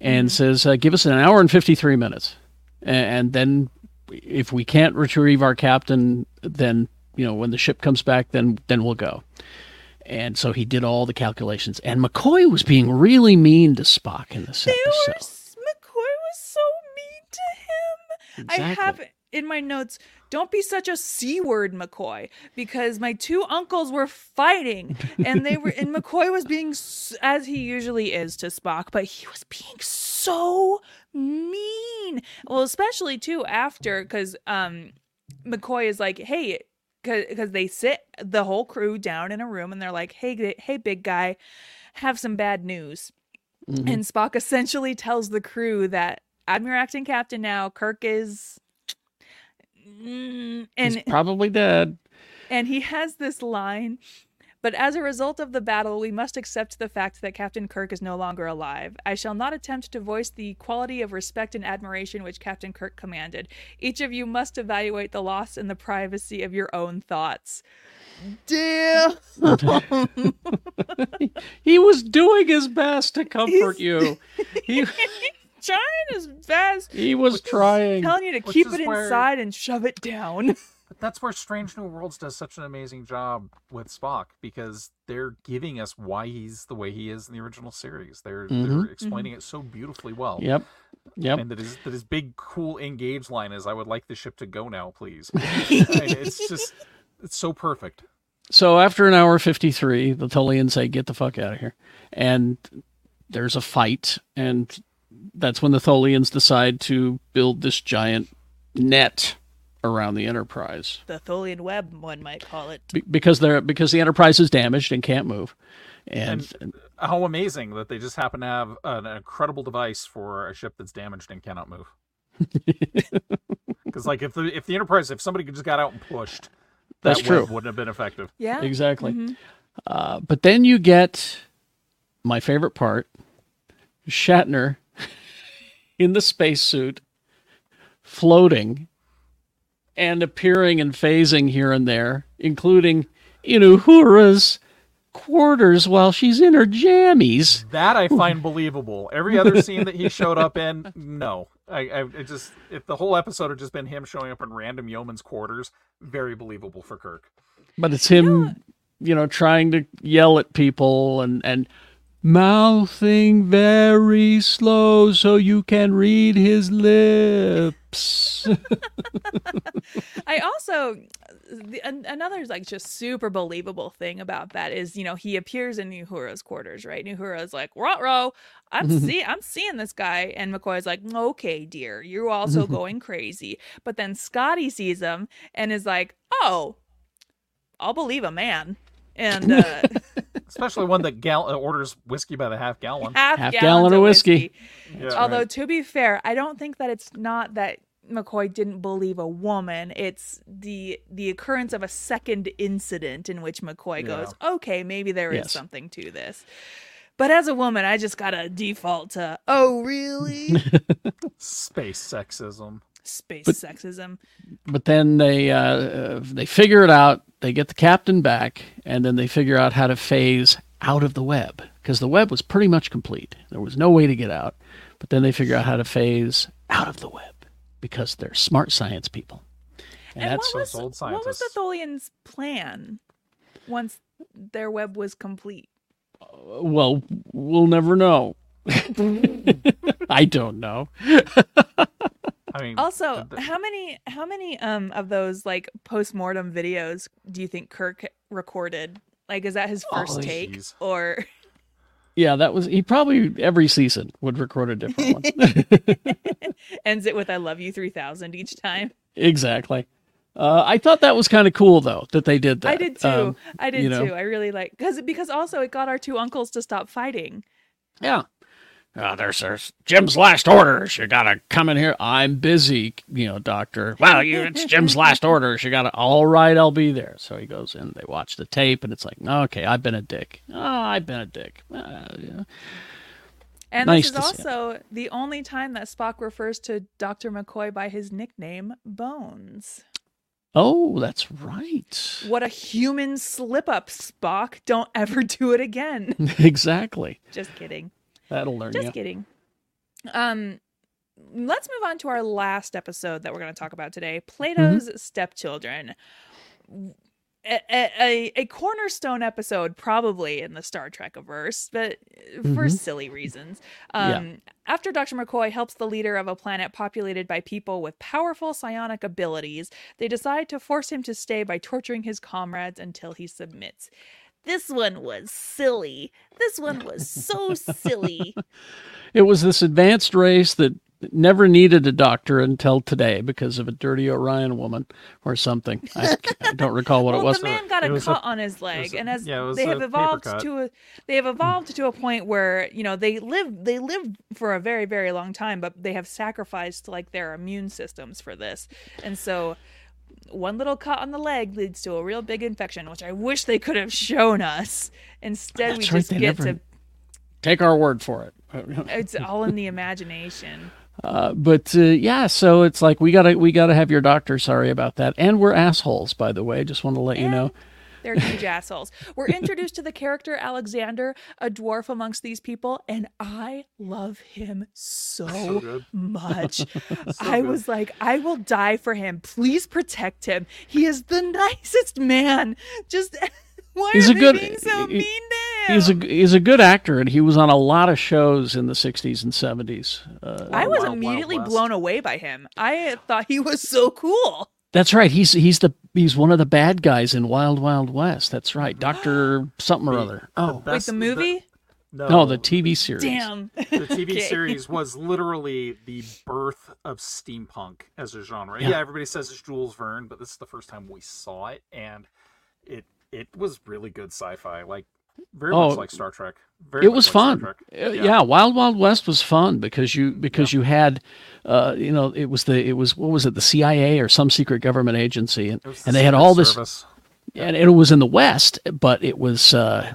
and says, uh, "Give us an hour and fifty three minutes, and, and then if we can't retrieve our captain, then you know when the ship comes back, then then we'll go." And so he did all the calculations, and McCoy was being really mean to Spock in this They were, episode. s- McCoy was so mean to him. I have in my notes, don't be such a C word, McCoy, because my two uncles were fighting and they were, and McCoy was being, as he usually is to Spock, but he was being so mean. Well, especially too after, because um, McCoy is like, hey, because they sit the whole crew down in a room and they're like, hey, hey, big guy, have some bad news. Mhm. And Spock essentially tells the crew that I'm your acting captain now. Kirk is, Mm, He's and probably dead. and he has this line. But as a result of the battle, we must accept the fact that Captain Kirk is no longer alive. I shall not attempt to voice the quality of respect and admiration which Captain Kirk commanded. Each of you must evaluate the loss in the privacy of your own thoughts. Damn. [LAUGHS] He was doing his best to comfort you. He [LAUGHS] Trying his best. he was trying. telling you to Which keep is it where- inside and shove it down. [LAUGHS] But that's where Strange New Worlds does such an amazing job with Spock because they're giving us why he's the way he is in the original series. They're they're mm-hmm. explaining it so beautifully well. Yep. Yep. And that his that his big cool engage line is, "I would like the ship to go now, please." [LAUGHS] I it's just it's so perfect. So after an hour 53, the Tolians say, get the fuck out of here. And there's a fight. And that's when the Tholians decide to build this giant net around the Enterprise the Tholian web, one might call it. Be- because they're because the Enterprise is damaged and can't move. And, How amazing that they just happen to have an incredible device for a ship that's damaged and cannot move. [LAUGHS] Because like if the if the Enterprise if somebody just got out and pushed, that That's true. wouldn't have been effective. Yeah. exactly. Mhm. Uh, but then you get my favorite part Shatner in the spacesuit floating and appearing and phasing here and there, including in Uhura's quarters while she's in her jammies. That I find believable. Every other scene that he showed up in, no. I, I it just if the whole episode had just been him showing up in random yeoman's quarters, very believable for Kirk. But it's him, you know, trying to yell at people and, and mouthing very slow so you can read his lips. [LAUGHS] I also the, an, another like just super believable thing about that is you know he appears in Uhura's quarters, right? Uhura's like, "Row, I'm see I'm seeing this guy," and McCoy's like, "Okay, dear, you're also going crazy." But then Scotty sees him and is like, "Oh, I'll believe a man." And uh, [LAUGHS] Especially one that gal- uh, orders whiskey by the half gallon. half, Half gallons gallon of whiskey. Yeah. Although to be fair, I don't think that it's not that McCoy didn't believe a woman. It's the the occurrence of a second incident in which McCoy goes, "Okay, maybe there is Yes. something to this." But as a woman, I just gotta default to, "Oh, really?" [LAUGHS] Space sexism. Space But- sexism. but then they uh, uh, they figure it out. They get the captain back, and then they figure out how to phase out of the web because the web was pretty much complete. There was no way to get out. But then they figure out how to phase out of the web because they're smart science people. And, And that's what was, old what was the. Tholians' plan once their web was complete? well, we'll never know. [LAUGHS] I don't know. [LAUGHS] I mean, Also, the- how many how many um of those like post-mortem videos do you think Kirk recorded? Like is that his first Oh, take jeez. or [LAUGHS] Yeah, that was he probably every season would record a different one. [LAUGHS] ends it with I love you 3000 each time? exactly. Uh, I thought that was kind of cool though that they did that. I did too. Um, I did you know. too. I really like cuz because also it got our two uncles to stop fighting. Yeah. Oh, there's, there's Jim's last orders. You gotta come in here. I'm busy, you know, doctor. Well, you, it's Jim's last [LAUGHS] orders. You gotta. All right, I'll be there. So he goes in. They watch the tape, and it's like, okay, I've been a dick. Oh, I've been a dick. Uh, yeah. And Nice this is also the only time that Spock refers to Dr. McCoy by his nickname, Bones. Oh, that's right. What a human slip up, Spock. Don't ever [LAUGHS] do it again. [LAUGHS] exactly. Just kidding. That'll learn Just you. kidding. Um, let's move on to our last episode that we're going to talk about today Plato's Mm-hmm. Stepchildren. A, a, a cornerstone episode, probably in the Star Trek verse, but for Mhm. silly reasons. Yeah. Um, After Dr. McCoy helps the leader of a planet populated by people with powerful psionic abilities, they decide to force him to stay by torturing his comrades until he submits. This one was silly. This one was so silly. [LAUGHS] It was this advanced race that never needed a doctor until today because of a dirty Orion woman or something. I, [LAUGHS] I don't recall what well, it was. the man got It a was a- cut on his leg, a- and as yeah, they have evolved to a, they have mm-hmm. evolved to a point where you know they live they live for a very very long time, but they have sacrificed like their immune systems for this, and so one little cut on the leg leads to a real big infection, which I wish they could have shown us. Instead, we right, just get to Take our word for it. [LAUGHS] it's all in the imagination. Uh, but uh, yeah, so it's like we gotta we gotta have your doctor. Sorry about that, and we're assholes, by the way. Just want to let you know. They're huge assholes. We're introduced to the character Alexander, a dwarf amongst these people, and I love him so, [LAUGHS] good. much. [LAUGHS] I good. was like, I will die for him. Please protect him. He is the nicest man. Just [LAUGHS] why He's are a they good- being so he- mean to him? He's a he's a good actor, and he was on a lot of shows in the '60s and '70s. Uh, I was Wild, Wild immediately West. blown away by him. I thought he was so cool. That's right. He's he's the he's one of the bad guys in Wild Wild West. That's right, Doctor [GASPS] something or other. Oh, Wait, Best- the movie? no, no, the TV series. Damn. the [LAUGHS] TV Okay. series was literally the birth of steampunk as a genre. Yeah. Yeah. everybody says it's Jules Verne, but this is the first time we saw it, and it it was really good sci-fi, like very Oh, much like Star Trek. Very It was like fun. Uh, yeah. Wild Wild West was fun because you because you had, uh, you know, it was the it was what was it the CIA or some secret government agency, and the and they had all this Service. and it was in the West, but it was uh,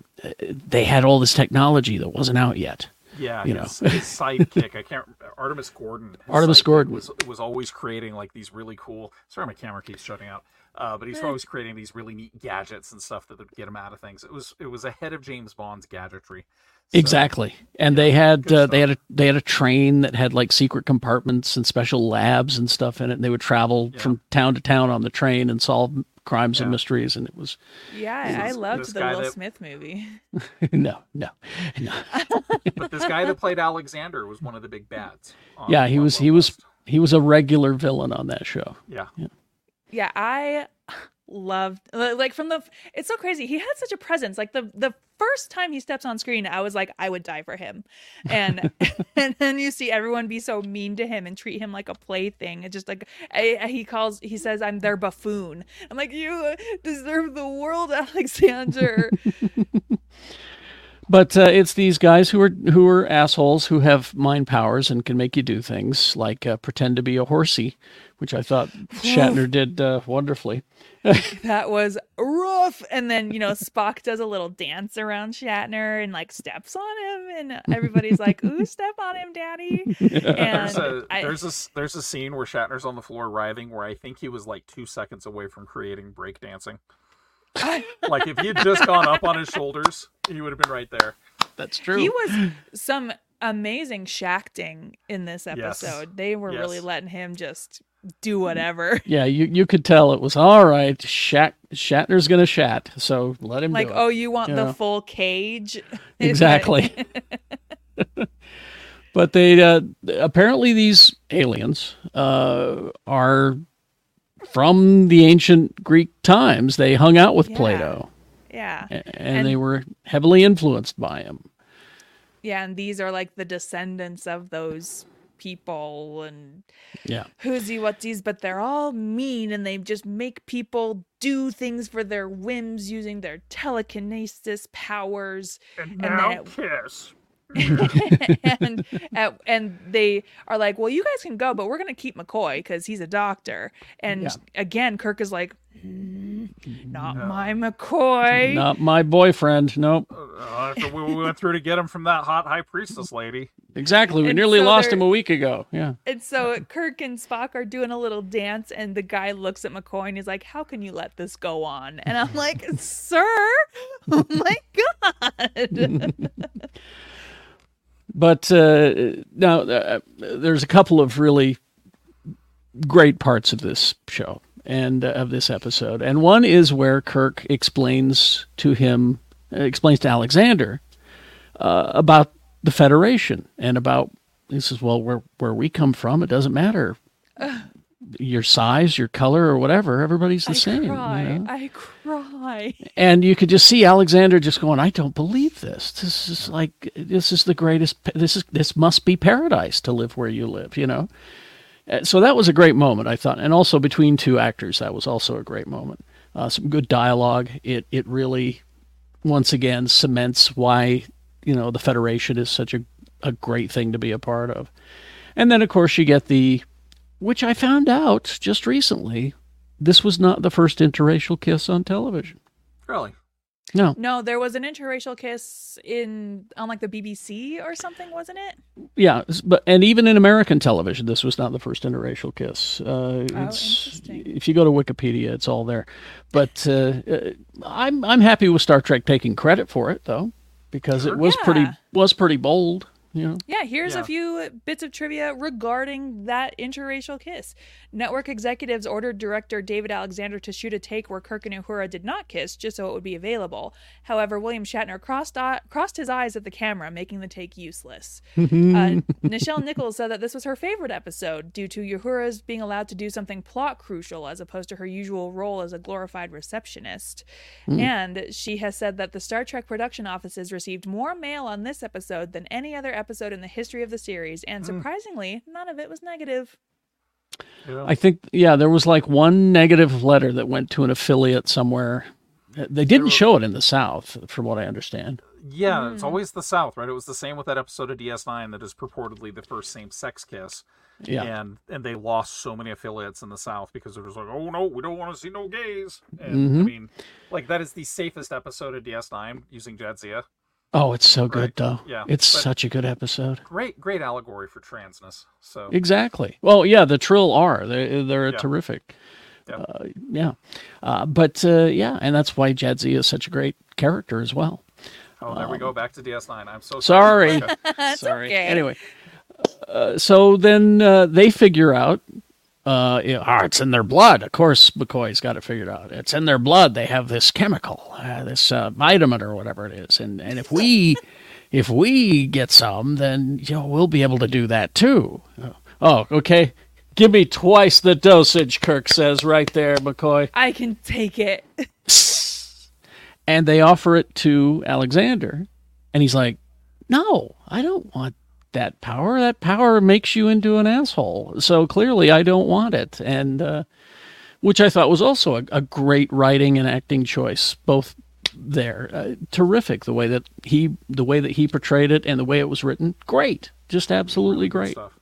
they had all this technology that wasn't out yet. Yeah, you his, his sidekick. I can't. Artemis Gordon. Artemis Gordon. was was always creating like these really cool. Sorry, my camera keeps shutting out. Uh, but he's always creating these really neat gadgets and stuff that would get him out of things. It was it was ahead of James Bond's gadgetry. So, Exactly, and they had uh, they had a they had a train that had like secret compartments and special labs and stuff in it. And they would travel Yeah. from town to town on the train and solve crimes and mysteries. And it was Yeah, I loved the Will that- Smith movie. [LAUGHS] no, no, no. [LAUGHS] But this guy that [LAUGHS] played Alexander was one of the big bads. on Yeah, he was he was he was a regular villain on that show. Yeah, yeah i [LAUGHS] loved like from the it's so crazy he had such a presence like the the first time he steps on screen i was like i would die for him. And [LAUGHS] [LAUGHS] and then you see everyone be so mean to him and treat him like a plaything it's just like I, he calls he says i'm their buffoon. I'm like you deserve the world alexander. But uh, it's these guys who are who are assholes who have mind powers and can make you do things like uh, pretend to be a horsey, which I thought Shatner did uh, wonderfully. [LAUGHS] that was rough and then you know spock does a little dance around shatner and like steps on him and everybody's like ooh [LAUGHS] step on him daddy there's and a I- there's a s- there's a scene where Shatner's on the floor writhing, where I think he was like two seconds away from creating breakdancing. [LAUGHS] like if he had just gone up on his shoulders, he would have been right there. That's true. He was some amazing shacting in this Yes. episode. They were really letting him just do whatever. [LAUGHS] yeah, you you could tell it was all right. Shat Shatner's gonna shat, so let him Like, do it. oh, you want Yeah. the full cage? [LAUGHS] exactly. [LAUGHS] but they uh, apparently these aliens uh, are from the ancient Greek times. They hung out with Yeah. Plato, yeah. and, And- they were heavily influenced by him. Yeah, and these are like the descendants of those people and Yeah. who'sy whatsies, but they're all mean and they just make people do things for their whims using their telekinesis powers. And then now it- kiss. [LAUGHS] and at, and they are like, "Well, you guys can go, but we're going to keep McCoy because he's a doctor." And Yeah. again, Kirk is like, "Mm, "Not my McCoy." Not my boyfriend. Nope. Uh, we, we went through to get him from that hot high priestess lady. Exactly. We And nearly so lost him a week ago. Yeah. And so Kirk and Spock are doing a little dance, and the guy looks at McCoy and he's like, "How can you let this go on?" And I'm like, "Sir, [LAUGHS] oh my god!" [LAUGHS] But uh, now uh, there's a couple of really great parts of this show and uh, of this episode, and one is where Kirk explains to him, uh, explains to Alexander uh, about the Federation and about he says, "Well, where where we come from, it doesn't matter." Your size, your color, or whatever, everybody's the I same. you cry. know? I cry. and you could just see Alexander just going, "I don't believe this. This is like this is the greatest. This is this must be paradise to live where you live." You know. Uh, So that was a great moment, I thought, and also between two actors, that was also a great moment. Uh, some good dialogue. It it really, once again, cements why you know the Federation is such a a great thing to be a part of. And then, of course, you get the, which I found out just recently, this was not the first interracial kiss on television. Really? No, No, there was an interracial kiss in on like the BBC or something, wasn't it? yeah, but and even in American television, this was not the first interracial kiss. Uh, it's, Oh, interesting. If you go to Wikipedia, it's all there. But uh, uh, I'm I'm happy with Star Trek taking credit for it though, because it was pretty was pretty bold. You know, Yeah, here's Yeah. a few bits of trivia regarding that interracial kiss. Network executives ordered director David Alexander to shoot a take where Kirk and Uhura did not kiss, just so it would be available. However, William Shatner crossed eye- crossed his eyes at the camera, making the take useless. [LAUGHS] uh, Nichelle Nichols said that this was her favorite episode due to Uhura's being allowed to do something plot crucial as opposed to her usual role as a glorified receptionist. And she has said that the Star Trek production offices received more mail on this episode than any other episode in the history of the series, and surprisingly, none of it was negative. Yeah. I think yeah, there was like one negative letter that went to an affiliate somewhere. Uh, They didn't were- show it in the South, from what I understand. Yeah, it's always the South, right? It was the same with that episode of DS9 that is purportedly the first same-sex kiss. Yeah. And and they lost so many affiliates in the South because it was like, oh no, we don't want to see no gays. And Mm-hmm. I mean, like that is the safest episode of DS9 using Jadzia. Oh, it's so good Right. though. Yeah, It's such a good episode. Great, great allegory for transness. So Exactly. Well, yeah, the Trill are. They're, they're Yeah. terrific. Yeah. Uh, yeah. Uh, but uh, yeah, and that's why Jadzia is such a great character as well. oh, there we go, back to DS9. I'm so Sorry. Rebecca. [LAUGHS] That's Sorry. okay. Anyway, uh, so then uh, they figure out. Uh, you know, "Ah, it's in their blood. Of course, McCoy's got it figured out. It's in their blood. They have this chemical, uh, this uh, vitamin or whatever it is, and and if we, [LAUGHS] if we get some, then you know we'll be able to do that too. Oh, okay. Give me twice the dosage. Kirk says right there, McCoy I can take it. [LAUGHS] and they offer it to Alexander, and he's like, "No, I don't want that power. That power makes you into an asshole. So clearly, I don't want it." And uh, which I thought was also a, a great writing and acting choice, both there. Uh, terrific the way that he the way that he portrayed it and the way it was written. Great, just absolutely Good great. stuff.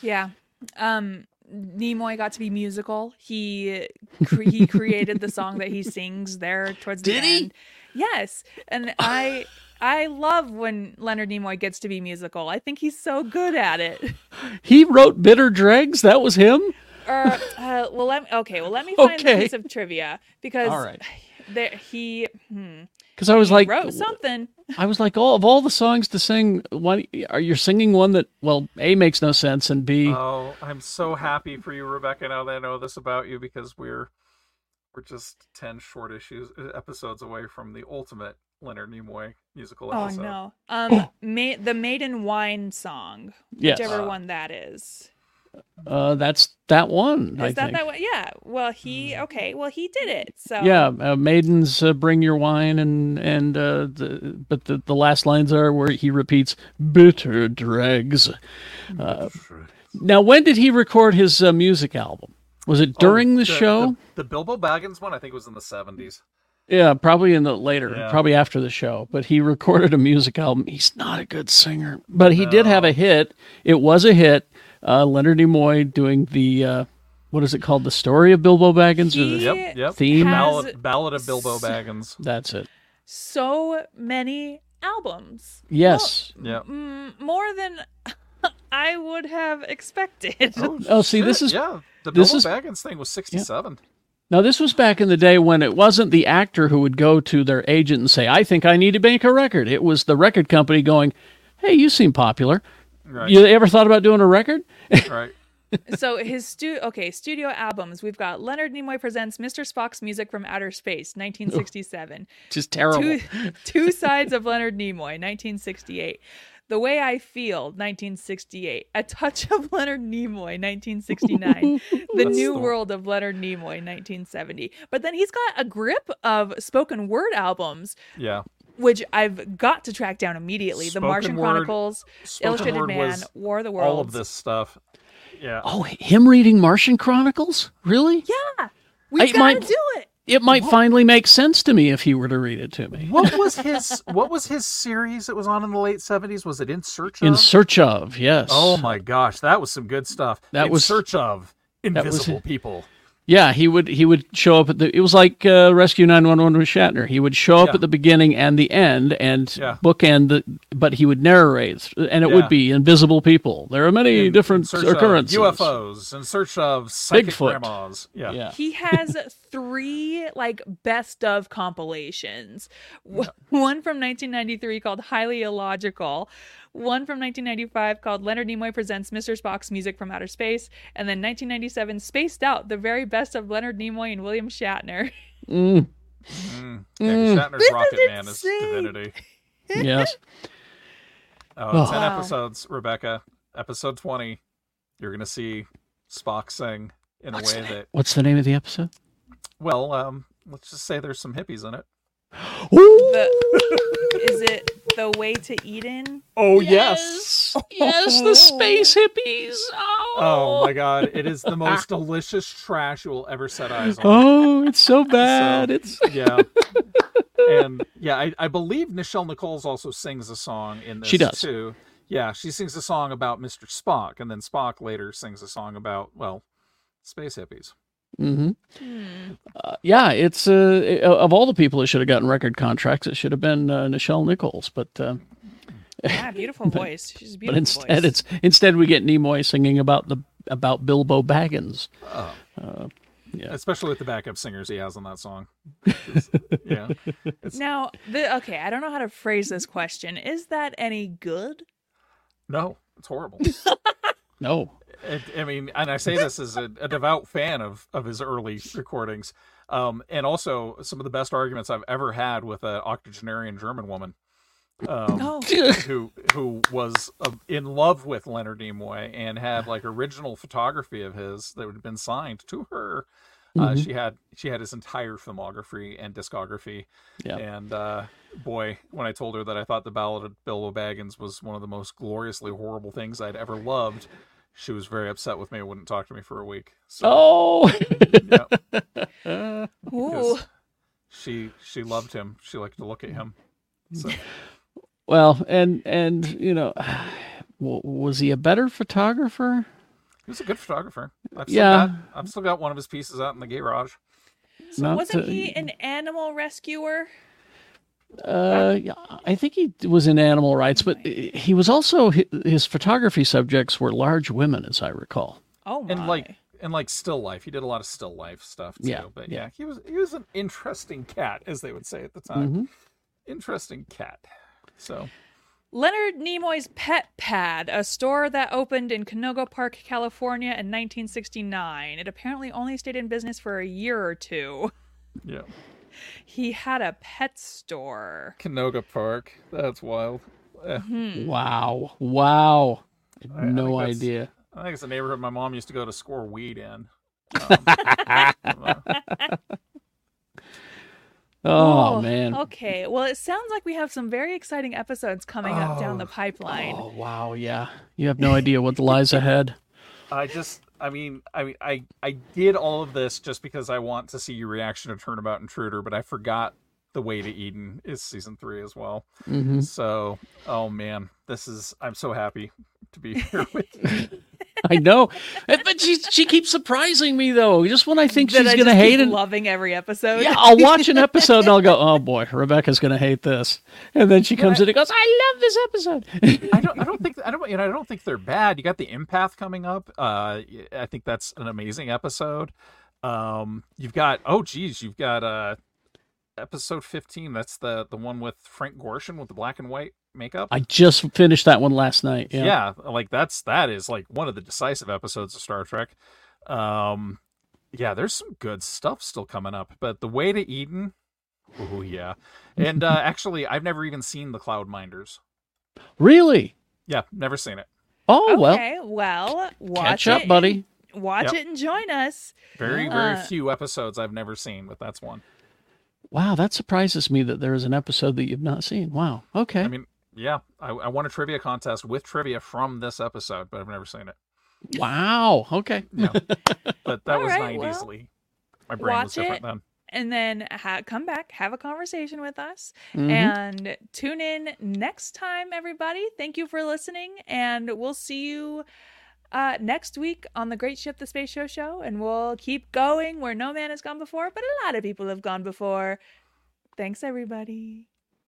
Yeah. Um Nimoy got to be musical. He cre- he created the song that he sings there towards the Did he? end. Yes. And I I love when Leonard Nimoy gets to be musical. I think he's so good at it. [LAUGHS] He wrote "Bitter Dregs." That was him. Uh, uh, well, let me, okay. Well, let me find Okay. the piece of trivia because All right. there he hmm, Because I was like, wrote something. I was like, oh, of all the songs to sing, why are you singing one that, well, A makes no sense, and B, Oh, I'm so happy for you, Rebecca. Now that I know this about you, because we're we're just ten short issues uh, episodes away from the ultimate Leonard Nimoy musical Oh episode. no. [CLEARS THROAT] Um, ma- the Maiden Wine song, yes, whichever Uh, one that is. uh, that's that one. Is I that think. that one? Yeah. Well, he okay. Well, he did it. So Yeah, uh, maidens, uh, bring your wine, and and uh, the but the the last lines are where he repeats bitter dregs. Uh, now, when did he record his uh, music album? Was it Oh, during the, show? The, Bilbo Baggins one, I think, it was in the 70s. Yeah, probably in the later, Yeah. probably after the show. But he [LAUGHS] recorded a music album. He's not a good singer, but he did have a hit. It was a hit. Uh, Leonard Nimoy doing the uh, what is it called? The story of Bilbo Baggins. or the- Yep, yep. Theme? Ballad, Ballad of Bilbo Baggins. That's it. so many albums. Yes. Yep. Mm, more than [LAUGHS] I would have expected. Oh, see, this is- yeah. The this Bilbo is- Baggins thing was sixty-seven. Now, this was back in the day when it wasn't the actor who would go to their agent and say, I think I need to make a record. It was the record company going, Hey, you seem popular. Right. You ever thought about doing a record? Right. [LAUGHS] so his stu okay studio albums we've got leonard nimoy presents mr spock's music from outer space 1967 Just terrible. two, two sides of leonard nimoy 1968 the way i feel 1968 a touch of [LAUGHS] leonard nimoy 1969 [LAUGHS] the That's new the- world of leonard nimoy 1970 but then he's got a grip of spoken word albums Yeah. which I've got to track down immediately. the Martian word- Chronicles, Illustrated Man, was War of the Worlds. All of this stuff. Yeah. Oh, him reading Martian Chronicles? Really? Yeah, we've I got might- to do it. It might finally make sense to me if he were to read it to me. What [LAUGHS] was his What was his series that was on in the late seventies? Was it In Search of? In search of, yes. oh my gosh, that was some good stuff. That in was- Search of was- Invisible People. Yeah, he would he would show up at the. It was like uh, Rescue Nine One One with Shatner. He would show up Yeah. at the beginning and the end and Yeah. bookend, the, but he would narrate, and it Yeah. would be invisible people. There are many In- different in occurrences. UFOs. In search of psychic Bigfoot. grandmas. Yeah. Yeah. He has [LAUGHS] three like best of compilations. W- One from 1993 called Highly Illogical. One from 1995 called Leonard Nimoy presents Mr. Spock's music from outer space, and then 1997 Spaced Out, the very best of Leonard Nimoy and William Shatner. Mm, Mm. Yeah, 'cause Shatner's This Rocket is Man is divinity. [LAUGHS] yes. Oh, Oh. 10 Wow. episodes, Rebecca. Episode 20, you're going to see Spock sing in a way that, What's the name of the episode? well, um, let's just say there's some hippies in it. [GASPS] The, is it The Way to Eden? Oh, yes, yes, the space hippies. Oh, Oh my god, it is the most [LAUGHS] delicious trash you will ever set eyes on. Oh, it's so bad. So- it's [LAUGHS] Yeah. and yeah, I, I believe Nichelle Nichols also sings a song in this She does. too. Yeah, she sings a song about Mr. Spock, and then Spock later sings a song about, well, space hippies. Hmm Hmm. Uh, yeah, it's uh, of all the people that should have gotten record contracts, it should have been uh, Nichelle Nichols, but uh, Yeah, beautiful [LAUGHS] voice. She's a but instead voice. it's instead we get Nimoy singing about the about Bilbo Baggins. Oh. Uh, yeah. Especially with the backup singers he has on that song. 'Cause, [LAUGHS] yeah. It's, Now, the, okay, I don't know how to phrase this question. Is that any good? no, it's horrible. [LAUGHS] No, It, I mean, and I say this as a, a devout fan of of his early recordings, um, and also some of the best arguments I've ever had with an octogenarian German woman, um, Oh, [LAUGHS] who who was uh, in love with Leonard Nimoy and had like original photography of his that had been signed to her. Uh, Mhm. she had she had his entire filmography and discography, Yeah. and uh, boy, when I told her that I thought the Ballad of Bilbo Baggins was one of the most gloriously horrible things I'd ever loved, she was very upset with me and wouldn't talk to me for a week. So oh, yeah, [LAUGHS] ooh. she she loved him. She liked to look at him. So [LAUGHS] well, and and you know, [SIGHS] was he a better photographer? he was a good photographer. I've still Yeah. got I've still got one of his pieces out in the garage. Not Wasn't to- he an animal rescuer? Uh, yeah, I think he was in animal rights, but he was also his photography subjects were large women, as I recall. Oh my. And like and like still life. He did a lot of still life stuff too. Yeah, but yeah. yeah, he was he was an interesting cat, as they would say at the time. Mhm. Interesting cat. So Leonard Nimoy's Pet Pad, a store that opened in Canoga Park, California in 1969. It apparently only stayed in business for a year or two. yeah. He had a pet store. Canoga Park. That's wild. Eh, Hmm. Wow, wow, I- I no think that's- idea. I think it's a neighborhood my mom used to go to score weed in. [LAUGHS] Um, uh, Oh, man. Okay. Well, it sounds like we have some very exciting episodes coming up down the Oh. pipeline. Oh wow, yeah. You have no idea what lies ahead. I just I mean, I mean, I I did all of this just because I want to see your reaction to Turnabout Intruder, but I forgot the way to Eden is season three as well. Mm-hmm. So, oh man, this is I'm so happy to be [LAUGHS] here with you. [LAUGHS] I know, but she she keeps surprising me though. Just when I think That she's I gonna just hate keep it, loving every episode. yeah, I'll watch an episode and I'll go, "Oh boy, Rebecca's gonna hate this," and then she comes in and goes, "I love this episode." I don't I don't think I don't you know I don't think they're bad. You got the empath coming up. Uh, I think that's an amazing episode. Um, you've got oh geez, you've got uh episode 15 that's the the one with frank gorshin with the black and white makeup I just finished that one last night. Yeah. yeah. like that's that is like one of the decisive episodes of star trek um yeah there's some good stuff still coming up but the way to eden oh yeah and uh [LAUGHS] actually i've never even seen the cloud minders Really? yeah never seen it Oh well, Okay, well, watch catch up, it buddy. watch Yep. it and join us. very Uh, very few episodes i've never seen but that's one Wow, that surprises me that there is an episode that you've not seen. Wow. Okay. i mean yeah I, I won a trivia contest with trivia from this episode but i've never seen it wow. Okay. yeah [LAUGHS] but that All was right, 90s well, Leigh. my brain was watch different it. then And then ha- come back, have a conversation with us, Mhm. and tune in next time, everybody. Thank you for listening, and we'll see you uh, next week on the Great Ship, the Space Show Show, and we'll keep going where no man has gone before, but a lot of people have gone before. Thanks, everybody.